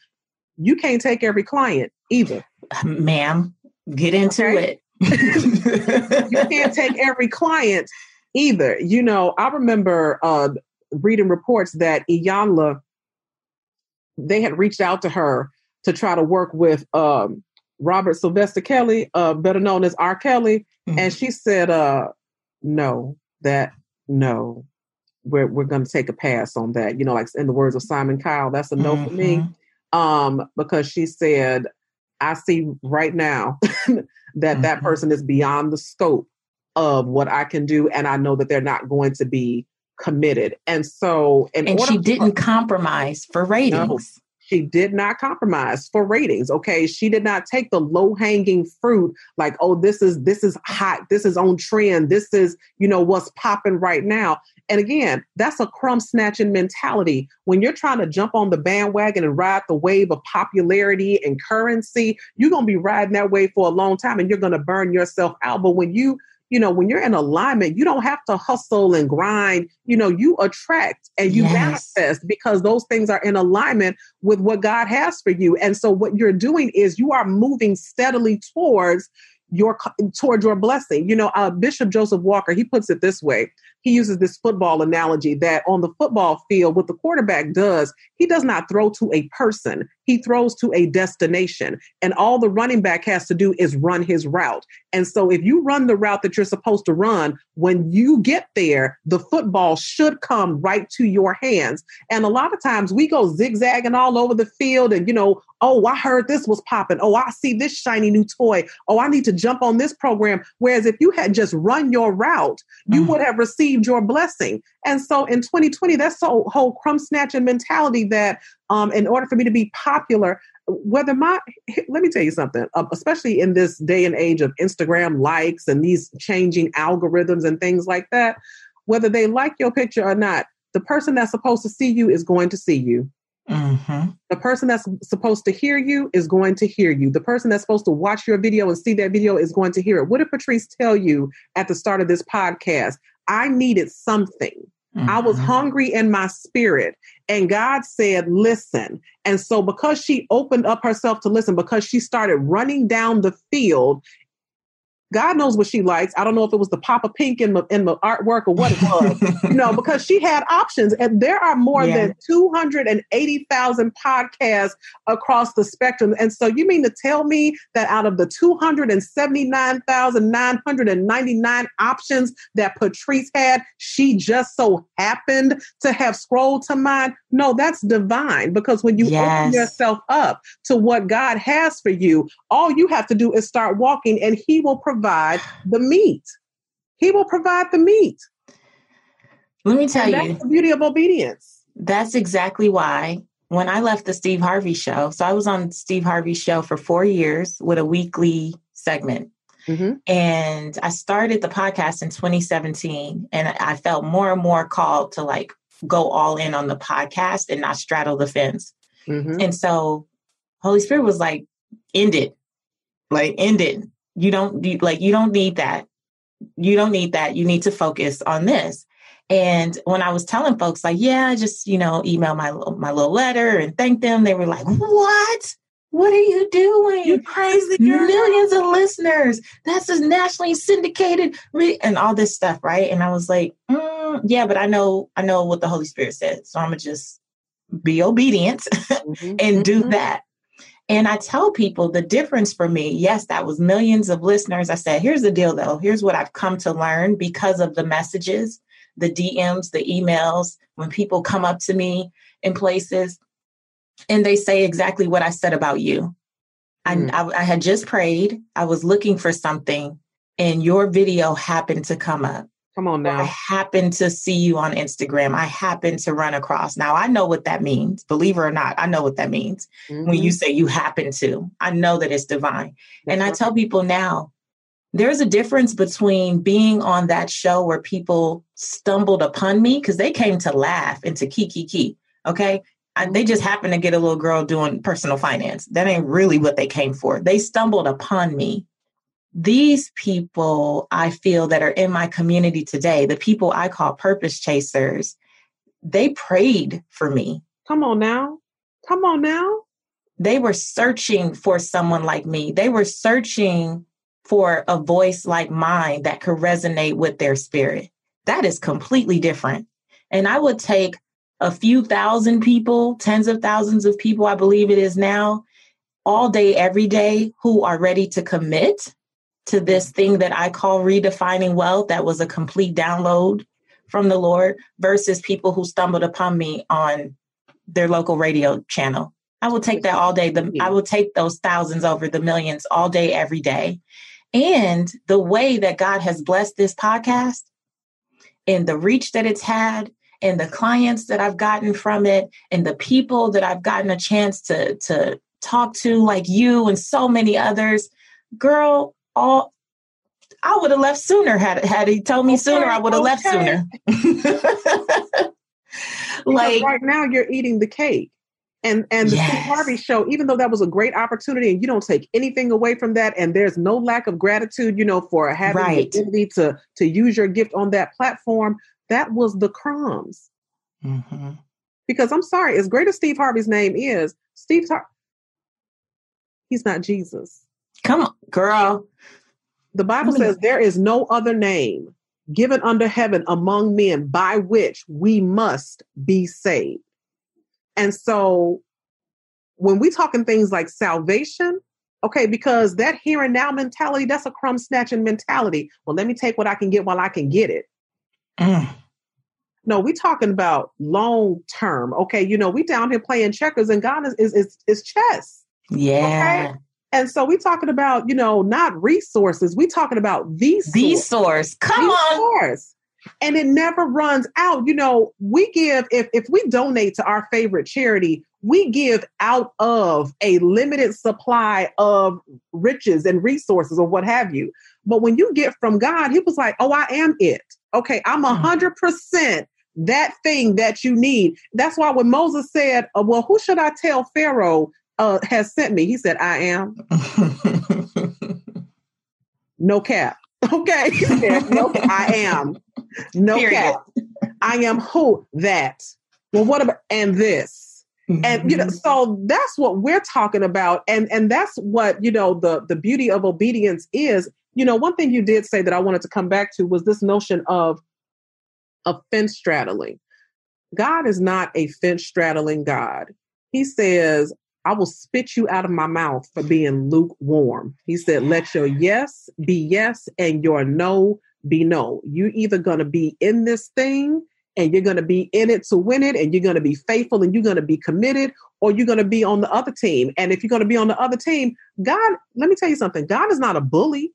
you can't take every client either, ma'am. Get into okay? it. you can't take every client either. You know, I remember uh, reading reports that Iyanla, they had reached out to her to try to work with um, Robert Sylvester Kelly, uh, better known as R. Kelly, mm-hmm. and she said, uh, "No, that no, we're we're going to take a pass on that." You know, like in the words of Simon Cowell, that's a no mm-hmm. for me, mm-hmm. um, because she said, "I see right now that mm-hmm. that person is beyond the scope of what I can do, and I know that they're not going to be." committed and so and she didn't compromise for ratings she did not compromise for ratings. Okay. She did not take the low hanging fruit like, oh, this is, this is hot. This is on trend. This is, you know, what's popping right now. And again, that's a crumb snatching mentality. When you're trying to jump on the bandwagon and ride the wave of popularity and currency, you're going to be riding that wave for a long time and you're going to burn yourself out. But when you you know, when you're in alignment, you don't have to hustle and grind. You know, you attract and you yes. manifest because those things are in alignment with what God has for you. And so what you're doing is you are moving steadily towards your towards your blessing. You know, uh, Bishop Joseph Walker, he puts it this way he uses this football analogy that on the football field, what the quarterback does, he does not throw to a person, he throws to a destination. And all the running back has to do is run his route. And so if you run the route that you're supposed to run, when you get there, the football should come right to your hands. And a lot of times we go zigzagging all over the field and, you know, oh, I heard this was popping. Oh, I see this shiny new toy. Oh, I need to jump on this program. Whereas if you had just run your route, you mm-hmm. would have received received your blessing. And so in 2020, that's the whole crumb snatching mentality that um, in order for me to be popular, whether my let me tell you something uh, especially in this day and age of instagram likes and these changing algorithms and things like that whether they like your picture or not the person that's supposed to see you is going to see you Mm-hmm. The person that's supposed to hear you is going to hear you. The person that's supposed to watch your video and see that video is going to hear it. What did Patrice tell you at the start of this podcast? I needed something. Mm-hmm. I was mm-hmm. hungry in my spirit. And God said, listen. And so, because she opened up herself to listen, because she started running down the field God knows what she likes. I don't know if it was the Papa Pink in the in the artwork or what it was, you know, because she had options. And there are more yeah. than 280,000 podcasts across the spectrum. And so you mean to tell me that out of the 279,999 options that Patrice had, she just so happened to have scrolled to mine? No, that's divine because when you yes. open yourself up to what God has for you, all you have to do is start walking and he will provide provide the meat. He will provide the meat. Let me tell and you the beauty of obedience. That's exactly why when I left the Steve Harvey show, so I was on Steve Harvey's show for four years with a weekly segment. Mm-hmm. And I started the podcast in 2017, and I felt more and more called to like go all in on the podcast and not straddle the fence. Mm-hmm. And so Holy Spirit was like, end it, like end it. You don't you, like you don't need that. You don't need that. You need to focus on this. And when I was telling folks, like, yeah, just you know, email my my little letter and thank them, they were like, "What? What are you doing? You crazy girl. Millions of listeners. That's a nationally syndicated re-, and all this stuff, right?" And I was like, mm, "Yeah, but I know I know what the Holy Spirit said, so I'm gonna just be obedient mm-hmm. and do mm-hmm. that." And I tell people the difference for me, yes, that was millions of listeners. I said, here's the deal though. Here's what I've come to learn because of the messages, the DMs, the emails, when people come up to me in places and they say exactly what I said about you. Mm. I, I, I had just prayed, I was looking for something, and your video happened to come up. Come on now. I happen to see you on Instagram. I happen to run across. Now I know what that means. Believe it or not, I know what that means. Mm-hmm. When you mm-hmm. say you happen to, I know that it's divine. That's and right. I tell people now, there's a difference between being on that show where people stumbled upon me because they came to laugh and to kiki kiki. Okay. And they just happened to get a little girl doing personal finance. That ain't really what they came for. They stumbled upon me these people I feel that are in my community today, the people I call purpose chasers, they prayed for me. Come on now. Come on now. They were searching for someone like me. They were searching for a voice like mine that could resonate with their spirit. That is completely different. And I would take a few thousand people, tens of thousands of people, I believe it is now, all day, every day, who are ready to commit to this thing that I call redefining wealth. That was a complete download from the Lord versus people who stumbled upon me on their local radio channel. I will take that all day. The, I will take those thousands over the millions all day, every day. And the way that God has blessed this podcast and the reach that it's had and the clients that I've gotten from it and the people that I've gotten a chance to to talk to like you and so many others girl all I would have left sooner had had he told me okay, sooner I would have okay. left sooner like right now you're eating the cake and and the yes. Steve Harvey show, even though that was a great opportunity, and you don't take anything away from that, and there's no lack of gratitude, you know, for having right. the ability to to use your gift on that platform. That was the crumbs. Mm-hmm. Because I'm sorry, as great as Steve Harvey's name is, Steve Har- he's not Jesus. Come on, girl. The Bible says there is no other name given under heaven among men by which we must be saved. And so when we talking things like salvation, okay, because that here and now mentality, that's a crumb snatching mentality. Well, let me take what I can get while I can get it. Mm. No, we talking about long term. Okay, you know, we down here playing checkers and God is is is, is chess. Yeah. Okay? And so we're talking about, you know, not resources. We're talking about the source. The source. Come the on. Source and it never runs out. You know, we give if if we donate to our favorite charity, we give out of a limited supply of riches and resources or what have you. But when you get from God, He was like, "Oh, I am it. Okay, I'm a hmm. hundred percent." That thing that you need. That's why when Moses said, uh, Well, who should I tell Pharaoh uh, has sent me? He said, I am. no cap. Okay. no, I am. No Period. cap. I am who that. Well, what about and this? Mm-hmm. And you know, mm-hmm. so that's what we're talking about. And and that's what, you know, the the beauty of obedience is. You know, one thing you did say that I wanted to come back to was this notion of of fence straddling. God is not a fence straddling God. He says, I will spit you out of my mouth for being lukewarm. He said, let your yes be yes and your no be no. You're either going to be in this thing and you're going to be in it to win it and you're going to be faithful and you're going to be committed or you're going to be on the other team. And if you're going to be on the other team, God, let me tell you something. God is not a bully.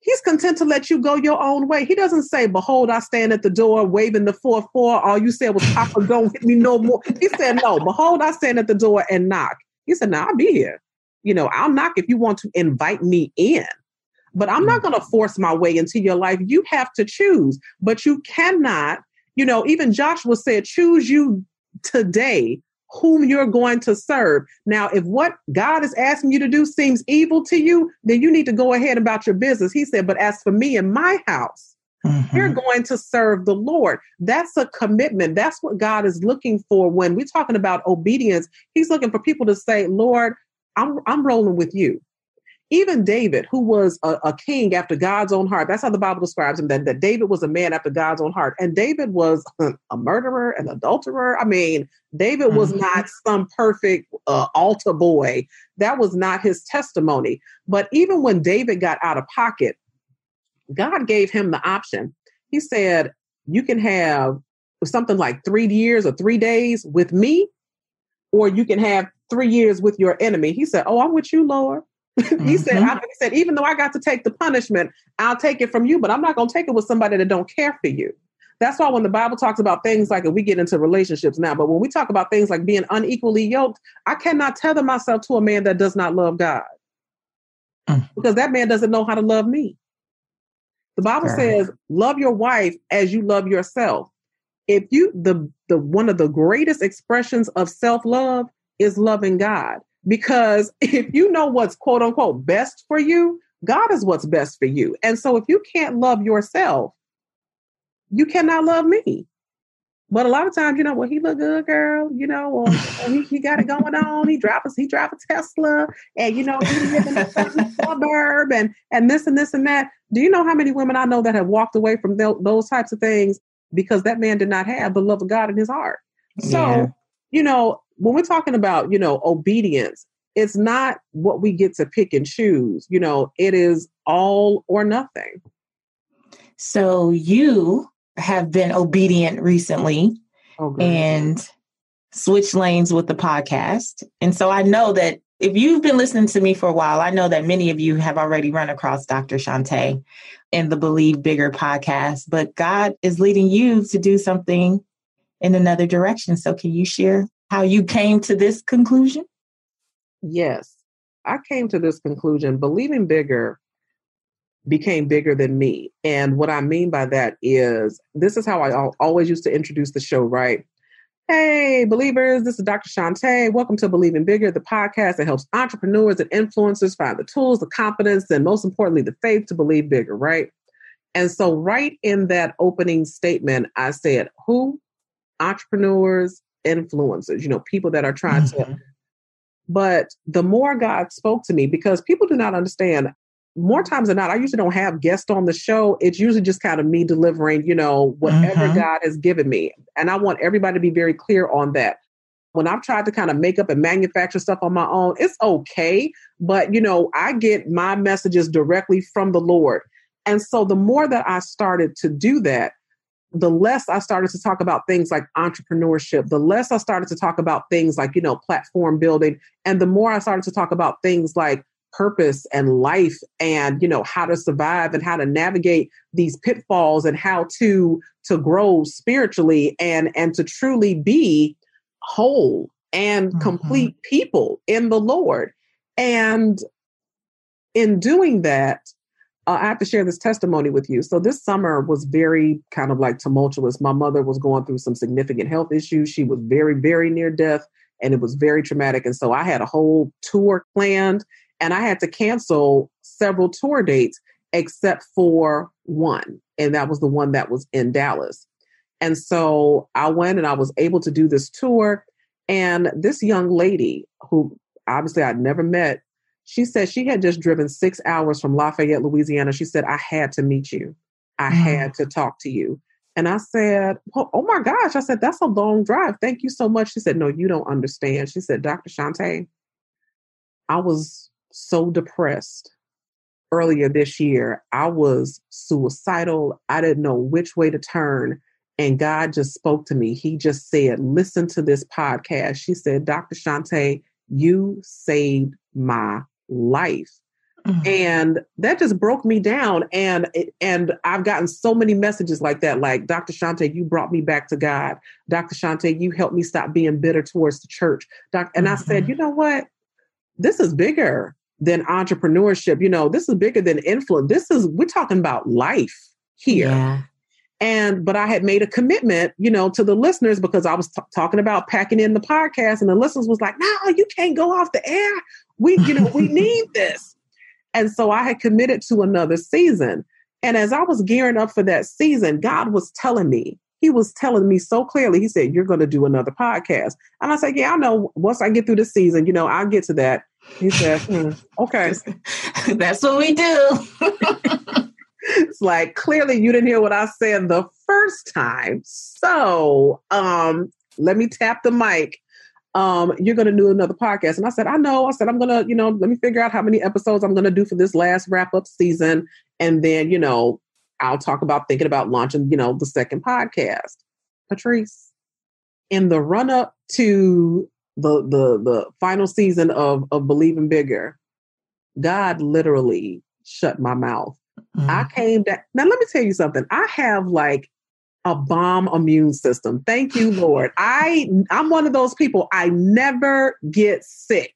He's content to let you go your own way. He doesn't say, Behold, I stand at the door waving the 4 4. All you said was, Papa, don't hit me no more. He said, No, behold, I stand at the door and knock. He said, "Now I'll be here. You know, I'll knock if you want to invite me in, but I'm not mm. going to force my way into your life. You have to choose, but you cannot. You know, even Joshua said, choose you today whom you're going to serve. Now, if what God is asking you to do seems evil to you, then you need to go ahead about your business. He said, but as for me and my house, Mm-hmm. You're going to serve the Lord. That's a commitment. That's what God is looking for when we're talking about obedience. He's looking for people to say, Lord, I'm, I'm rolling with you. Even David, who was a, a, king after God's own heart, that's how the Bible describes him, that, that David was a man after God's own heart. And David was a murderer, an adulterer. I mean, David was mm-hmm. not some perfect uh, altar boy. That was not his testimony. But even when David got out of pocket, God gave him the option. He said, You can have something like three years or three days with me, or you can have three years with your enemy. He said, Oh, I'm with you, Lord. Mm-hmm. he said, I, he said, even though I got to take the punishment, I'll take it from you, but I'm not going to take it with somebody that don't care for you. That's why when the Bible talks about things like, we get into relationships now, but when we talk about things like being unequally yoked, I cannot tether myself to a man that does not love God mm. because that man doesn't know how to love me. The Bible says, love your wife as you love yourself. If you the the one of the greatest expressions of self-love is loving God. Because if you know what's quote unquote best for you, God is what's best for you. And so if you can't love yourself, you cannot love me. But a lot of times, you know, well, he look good, girl. You know, or, or he, he got it going on. He drive a he drive a Tesla, and you know, he live in a suburb, and and this and this and that. Do you know how many women I know that have walked away from th- those types of things because that man did not have the love of God in his heart? So, yeah. you know, when we're talking about you know obedience, it's not what we get to pick and choose. You know, it is all or nothing. So you have been obedient recently oh, and switch lanes with the podcast. And so I know that if you've been listening to me for a while, I know that many of you have already run across Dr. Shante in the Believe Bigger podcast, but God is leading you to do something in another direction. So can you share how you came to this conclusion? Yes. I came to this conclusion. Believing bigger became bigger than me. And what I mean by that is this is how I always used to introduce the show, right? Hey, believers, this is Dr. Shante. Welcome to Believing Bigger, the podcast that helps entrepreneurs and influencers find the tools, the confidence, and most importantly, the faith to believe bigger, right? And so, right in that opening statement, I said, Who? Entrepreneurs, influencers, you know, people that are trying mm-hmm. to. But the more God spoke to me, because people do not understand, more times than not, I usually don't have guests on the show. It's usually just kind of me delivering, you know, whatever mm-hmm. God has given me. And I want everybody to be very clear on that. When I've tried to kind of make up and manufacture stuff on my own, it's okay. But, you know, I get my messages directly from the Lord. And so the more that I started to do that, the less I started to talk about things like entrepreneurship, the less I started to talk about things like, you know, platform building. And the more I started to talk about things like purpose and life and you know how to survive and how to navigate these pitfalls and how to to grow spiritually and and to truly be whole and mm-hmm. complete people in the lord. And in doing that uh, i have to share this testimony with you. So this summer was very kind of like tumultuous. My mother was going through some significant health issues. She was very very near death and it was very traumatic. And so i had a whole tour planned and I had to cancel several tour dates except for one. And that was the one that was in Dallas. And so I went and I was able to do this tour. And this young lady, who obviously I'd never met, she said she had just driven six hours from Lafayette, Louisiana. She said, I had to meet you. I mm. had to talk to you. And I said, oh, oh, my gosh. I said, that's a long drive. Thank you so much. She said, No, you don't understand. She said, Dr. Shante, I was so depressed earlier this year. I was suicidal. I didn't know which way to turn. And God just spoke to me. He just said, Listen to this podcast. She said, Dr. Shante, you saved my life. Mm-hmm. And that just broke me down. And and I've gotten so many messages like that, like Dr. Shante, you brought me back to God. Dr. Shante, you helped me stop being bitter towards the church. Doc, and mm-hmm. I said, mm-hmm. you know what? This is bigger than entrepreneurship. You know, this is bigger than influence. This is, we're talking about life here. Yeah. And, but I had made a commitment, you know, to the listeners because I was t- talking about packing in the podcast and the listeners was like, no, you can't go off the air. We, you know, we need this. And so I had committed to another season. And as I was gearing up for that season, God was telling me, He was telling me so clearly, He said, You're going to do another podcast. And I said, Yeah, I know once I get through the season, you know, I'll get to that. He said, hmm, okay. That's what we do. it's like clearly you didn't hear what I said the first time. So um let me tap the mic. Um, you're gonna do another podcast. And I said, I know. I said, I'm gonna, you know, let me figure out how many episodes I'm gonna do for this last wrap-up season. And then, you know, I'll talk about thinking about launching, you know, the second podcast. Patrice, in the run-up to the the the final season of of Believing Bigger, God literally shut my mouth. Mm-hmm. I came back. Now let me tell you something. I have like a bomb immune system. Thank you, Lord. I I'm one of those people. I never get sick.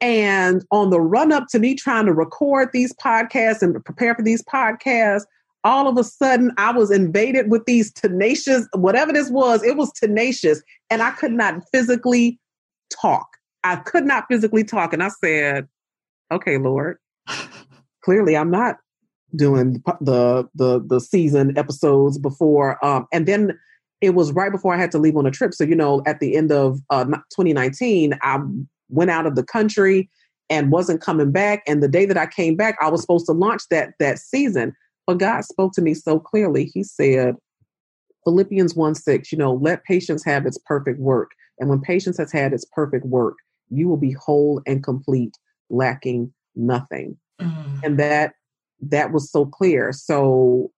And on the run up to me trying to record these podcasts and prepare for these podcasts, all of a sudden I was invaded with these tenacious, whatever this was, it was tenacious. And I could not physically talk. I could not physically talk. And I said, okay, Lord, clearly I'm not doing the the the season episodes before um and then it was right before I had to leave on a trip. So, you know, at the end of uh, 2019, I went out of the country and wasn't coming back. And the day that I came back, I was supposed to launch that that season. But God spoke to me so clearly. He said, Philippians 1 6, you know, let patience have its perfect work. And when patience has had its perfect work, you will be whole and complete, lacking nothing. Mm. And that that was so clear. So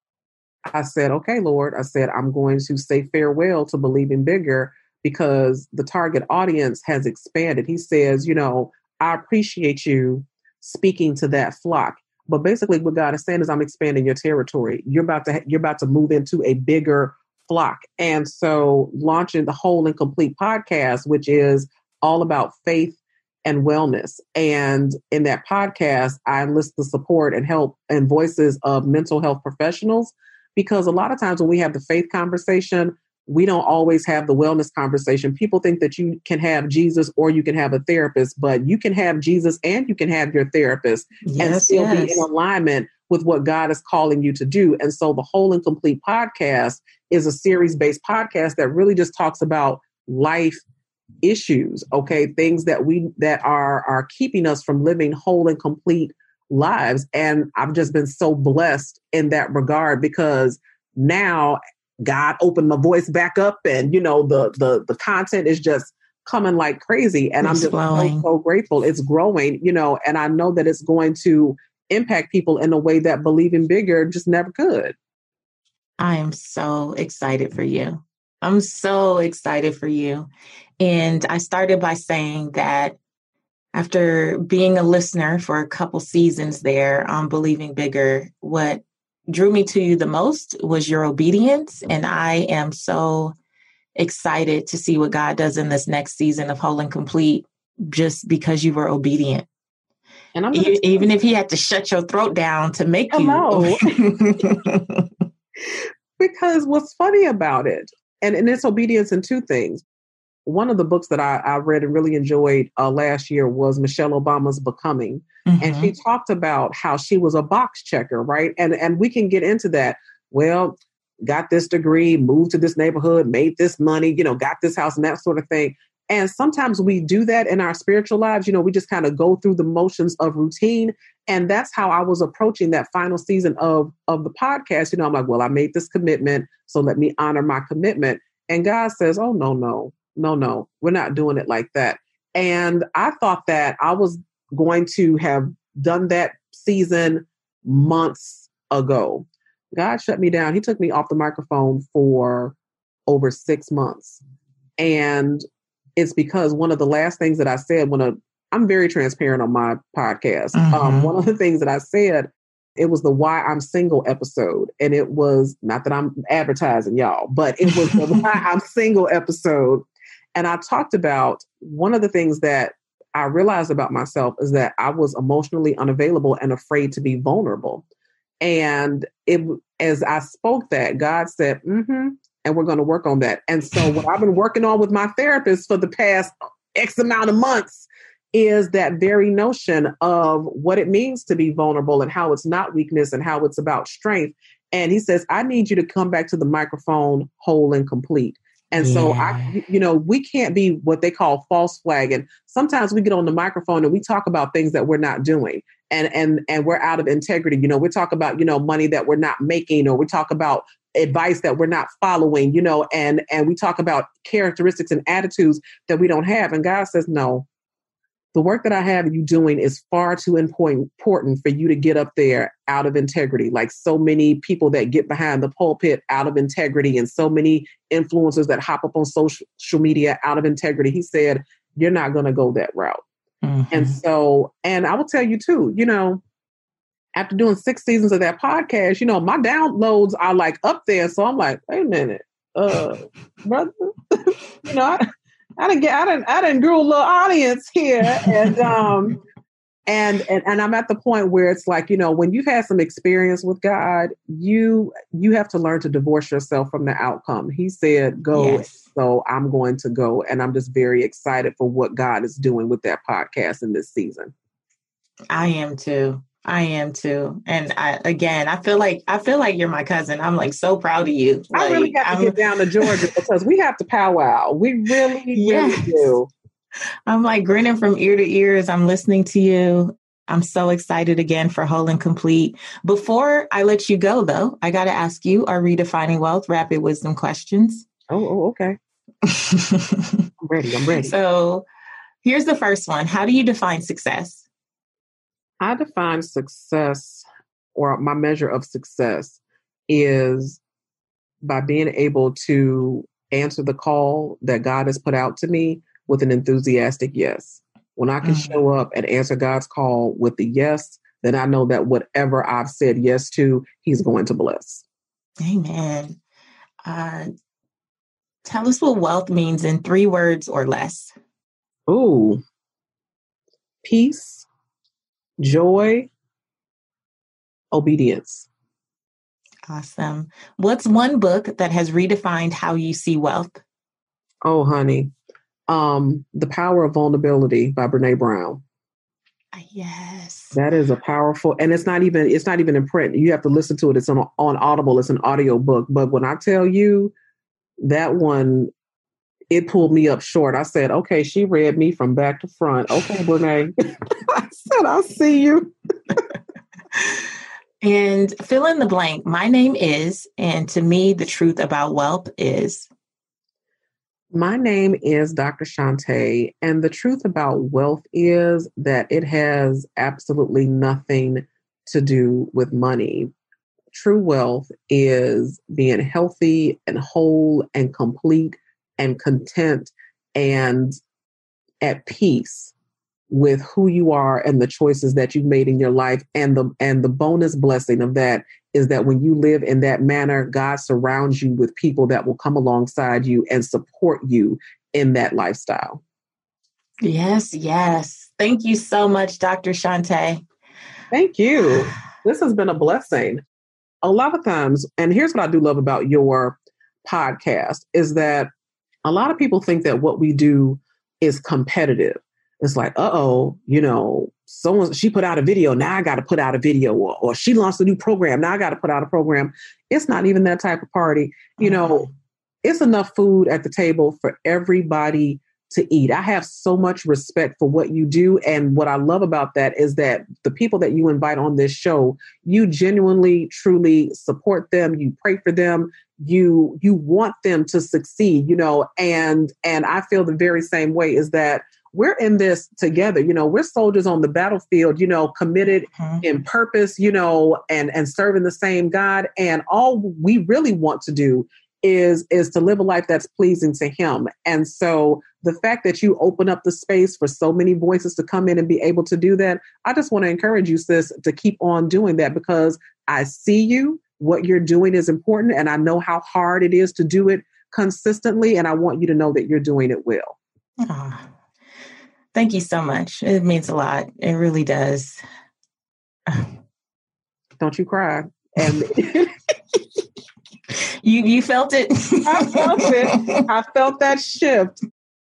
I said, okay, Lord, I said, I'm going to say farewell to believing bigger because the target audience has expanded. He says, you know, I appreciate you speaking to that flock. But basically what God is saying is I'm expanding your territory. You're about to you're about to move into a bigger flock. And so launching the whole and complete podcast, which is all about faith and wellness. And in that podcast, I enlist the support and help and voices of mental health professionals because a lot of times when we have the faith conversation, we don't always have the wellness conversation. People think that you can have Jesus or you can have a therapist, but you can have Jesus and you can have your therapist yes, and still yes. be in alignment with what God is calling you to do. And so the Whole and Complete podcast is a series based podcast that really just talks about life issues, okay? Things that we that are are keeping us from living whole and complete lives. And I've just been so blessed in that regard because now God opened my voice back up and you know the the the content is just coming like crazy and it's I'm just so, so grateful it's growing you know and I know that it's going to impact people in a way that believing bigger just never could. I am so excited for you. I'm so excited for you. And I started by saying that after being a listener for a couple seasons there on Believing Bigger, what drew me to you the most was your obedience. And I am so excited to see what God does in this next season of Whole and Complete just because you were obedient. And I'm even, even if he had to shut your throat down to make you. because what's funny about it, and, and it's obedience in two things one of the books that I, I read and really enjoyed uh, last year was Michelle Obama's Becoming, mm-hmm. and she mm-hmm. talked about how she was a box checker, right? And and we can get into that. Well, got this degree, moved to this neighborhood, made this money, you know, got this house and that sort of thing. And sometimes we do that in our spiritual lives. You know, we just kind of go through the motions of routine. And that's how I was approaching that final season of of the podcast. You know, I'm like, well, I made this commitment, so let me honor my commitment. And God says, oh no, no, no, no, we're not doing it like that. And I thought that I was going to have done that season months ago. God shut me down. He took me off the microphone for over six months. And it's because one of the last things that I said when a I'm very transparent on my podcast. Um, mm-hmm. Um, one of the things that I said, it was the why I'm single episode. And it was not that I'm advertising y'all, but it was the why I'm single episode. And I talked about one of the things that I realized about myself is that I was emotionally unavailable and afraid to be vulnerable. And it, as I spoke that, God said, mm-hmm, and we're going to work on that. And so, what I've been working on with my therapist for the past X amount of months is that very notion of what it means to be vulnerable and how it's not weakness and how it's about strength. And he says, I need you to come back to the microphone whole and complete. And yeah. so I, you know, we can't be what they call false flagging. Sometimes we get on the microphone and we talk about things that we're not doing and and and we're out of integrity. You know, we talk about, you know, money that we're not making, or we talk about advice that we're not following, you know, and and we talk about characteristics and attitudes that we don't have. And God says, no, the work that I have you doing is far too important for you to get up there out of integrity. Like so many people that get behind the pulpit out of integrity, and so many influencers that hop up on social media out of integrity. He said, You're not going to go that route. Mm-hmm. And so, and I will tell you too, you know, after doing six seasons of that podcast, you know, my downloads are like up there. So I'm like, wait a minute, uh, brother, you know, I, I didn't get I didn't I didn't grew a little audience here. And um and, and and I'm at the point where it's like, you know, when you've had some experience with God, you you have to learn to divorce yourself from the outcome. He said, go, yes. so I'm going to go. And I'm just very excited for what God is doing with that podcast in this season. I am too. I am too. And I again I feel like I feel like you're my cousin. I'm like so proud of you. I really Like, have to I'm, get down to Georgia because we have to powwow. We really, Yes. really do. I'm like grinning from ear to ear as I'm listening to you. I'm so excited again for Whole and Complete. Before I let you go, though, I got to ask you our redefining wealth rapid wisdom questions. Oh, oh, okay. I'm ready. I'm ready. so here's the first one How do you define success? I define success or my measure of success is by being able to answer the call that God has put out to me with an enthusiastic yes. When I can Mm. show up and answer God's call with the yes, then I know that whatever I've said yes to, He's going to bless. Amen. Uh, tell us what wealth means in three words or less. Ooh, peace, joy, obedience. Awesome. What's one book that has redefined how you see wealth? Oh, honey. Um, The Power of Vulnerability by Brene Brown. Ah, Yes. That is a powerful, and it's not even it's not even in print. You have to listen to it. It's on on Audible. It's an audio book. But when I tell you that one, it pulled me up short. I said, "Okay, she read me from back to front." Okay, Brene. I said, "I'll see you." And fill in the blank. My name is, and to me, the truth about wealth is. My name is Dr. Shante, and the truth about wealth is that it has absolutely nothing to do with money. True wealth is being healthy and whole and complete and content and at peace with who you are and the choices that you've made in your life and the and the bonus blessing of that is that when you live in that manner God surrounds you with people that will come alongside you and support you in that lifestyle. Yes, yes. Thank you so much, Dr. Shante. Thank you. This has been a blessing. A lot of times, and here's what I do love about your podcast is that a lot of people think that what we do is competitive. It's like, uh oh, you know, someone she put out a video, now I got to put out a video, or, or she launched a new program, now I got to put out a program. It's not even that type of party. You know, it's enough food at the table for everybody to eat. I have so much respect for what you do. And what I love about that is that the people that you invite on this show, you genuinely, truly support them. You pray for them. You you want them to succeed, you know, and and I feel the very same way is that we're in this together. You know, we're soldiers on the battlefield, you know, committed Mhm. in purpose, you know, and and serving the same God. And all we really want to do is is to live a life that's pleasing to him. And so the fact that you open up the space for so many voices to come in and be able to do that, I just want to encourage you, sis, to keep on doing that because I see you. What you're doing is important, and I know how hard it is to do it consistently. And I want you to know that you're doing it well. Ah, thank you so much. It means a lot. It really does. Don't you cry. And You you felt it. I felt it. I felt that shift.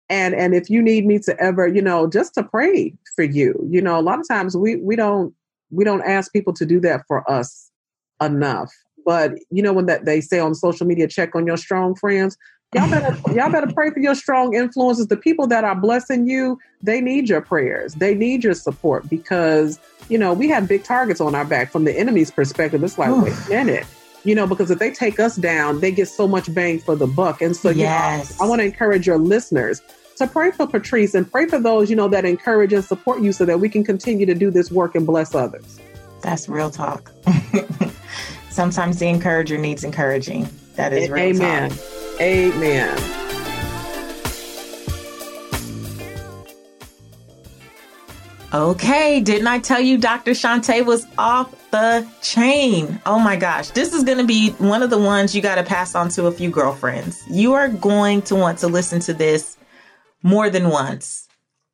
And and if you need me to ever, you know, just to pray for you, you know, a lot of times we we don't we don't ask people to do that for us enough. But you know when that they say on social media, check on your strong friends. Y'all better y'all better pray for your strong influences. The people that are blessing you, they need your prayers. They need your support because you know we have big targets on our back from the enemy's perspective. It's like, wait a minute you know, because if they take us down, they get so much bang for the buck. And so, you know, yes. I want to encourage your listeners to pray for Patrice and pray for those, you know, that encourage and support you so that we can continue to do this work and bless others. That's real talk. Sometimes the encourager needs encouraging. That is real Amen. talk. Amen. Okay, didn't I tell you Dr. Shante was off the chain? Oh my gosh, this is going to be one of the ones you got to pass on to a few girlfriends. You are going to want to listen to this more than once.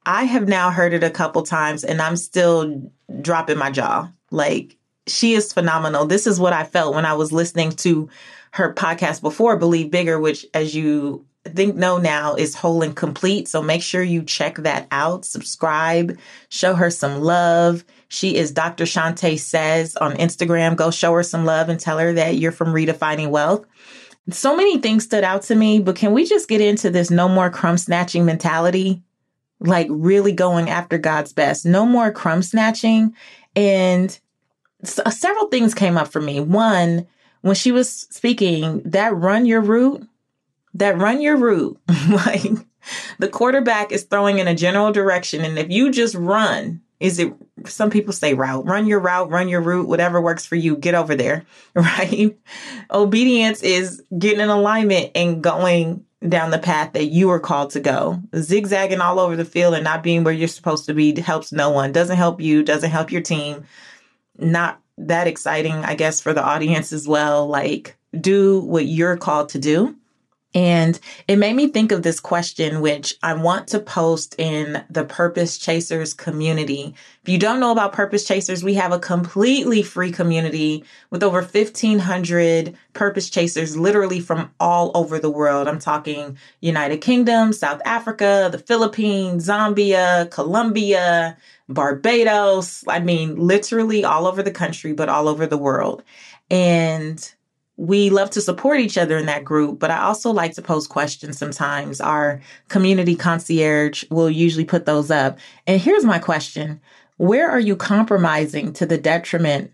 I have now heard it a couple times and I'm still dropping my jaw. Like, she is phenomenal. This is what I felt when I was listening to her podcast before, Believe Bigger, which, as you Think Know Now is whole and complete. So make sure you check that out, subscribe, show her some love. She is Dr. Shante Says on Instagram. Go show her some love and tell her that you're from Redefining Wealth. So many things stood out to me, but can we just get into this no more crumb snatching mentality? Like really going after God's best. No more crumb snatching. And several things came up for me. One, when she was speaking, that run your route, that run your route, like the quarterback is throwing in a general direction. And if you just run, is it some people say route, run your route, run your route, whatever works for you, get over there, right? Obedience is getting in alignment and going down the path that you are called to go. Zigzagging all over the field and not being where you're supposed to be helps no one, doesn't help you, doesn't help your team. Not that exciting, I guess, for the audience as well. Like, do what you're called to do. And it made me think of this question, which I want to post in the Purpose Chasers community. If you don't know about Purpose Chasers, we have a completely free community with over 1500 Purpose Chasers, literally from all over the world. I'm talking United Kingdom, South Africa, the Philippines, Zambia, Colombia, Barbados. I mean, literally all over the country, but all over the world. And we love to support each other in that group, but I also like to pose questions sometimes. Our community concierge will usually put those up. And here's my question Where are you compromising to the detriment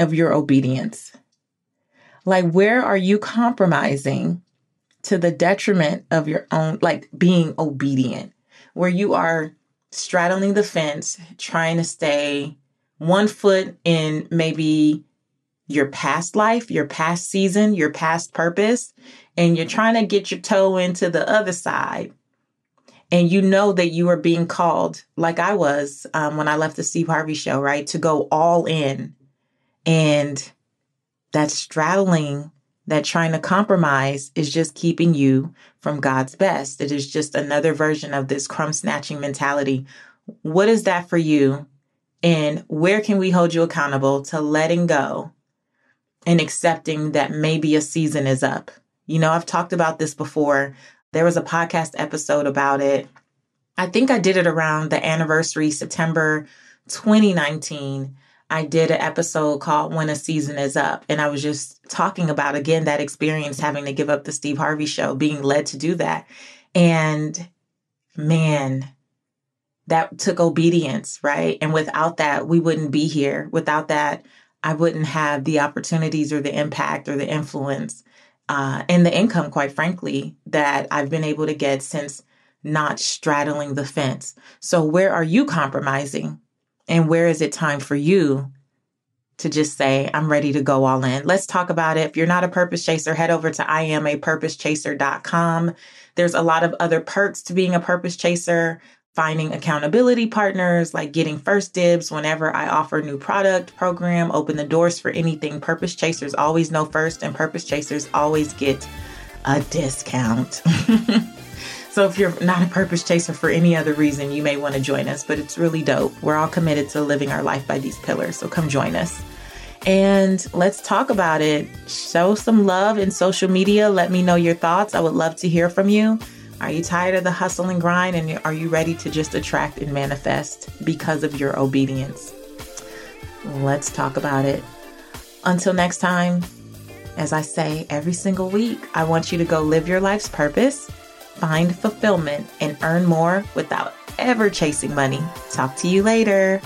of your obedience? Like, where are you compromising to the detriment of your own, like being obedient, where you are straddling the fence, trying to stay one foot in maybe your past life, your past season, your past purpose, and you're trying to get your toe into the other side. And you know that you are being called, like I was um, when I left the Steve Harvey show, right? To go all in. And that straddling, that trying to compromise is just keeping you from God's best. It is just another version of this crumb snatching mentality. What is that for you? And where can we hold you accountable to letting go and accepting that maybe a season is up. You know, I've talked about this before. There was a podcast episode about it. I think I did it around the anniversary, September 2019. I did an episode called When a Season is Up. And I was just talking about, again, that experience having to give up the Steve Harvey show, being led to do that. And man, that took obedience, right? And without that, we wouldn't be here. Without that, I wouldn't have the opportunities or the impact or the influence uh, and the income, quite frankly, that I've been able to get since not straddling the fence. So, where are you compromising? And where is it time for you to just say, I'm ready to go all in? Let's talk about it. If you're not a purpose chaser, head over to iamapurposechaser.com. There's a lot of other perks to being a purpose chaser finding accountability partners, like getting first dibs whenever I offer new product, program, open the doors for anything. Purpose chasers always know first, and purpose chasers always get a discount. so if you're not a purpose chaser for any other reason, you may want to join us, but it's really dope. We're all committed to living our life by these pillars, so come join us. And let's talk about it. Show some love in social media. Let me know your thoughts. I would love to hear from you. Are you tired of the hustle and grind? And are you ready to just attract and manifest because of your obedience? Let's talk about it. Until next time, as I say every single week, I want you to go live your life's purpose, find fulfillment, and earn more without ever chasing money. Talk to you later.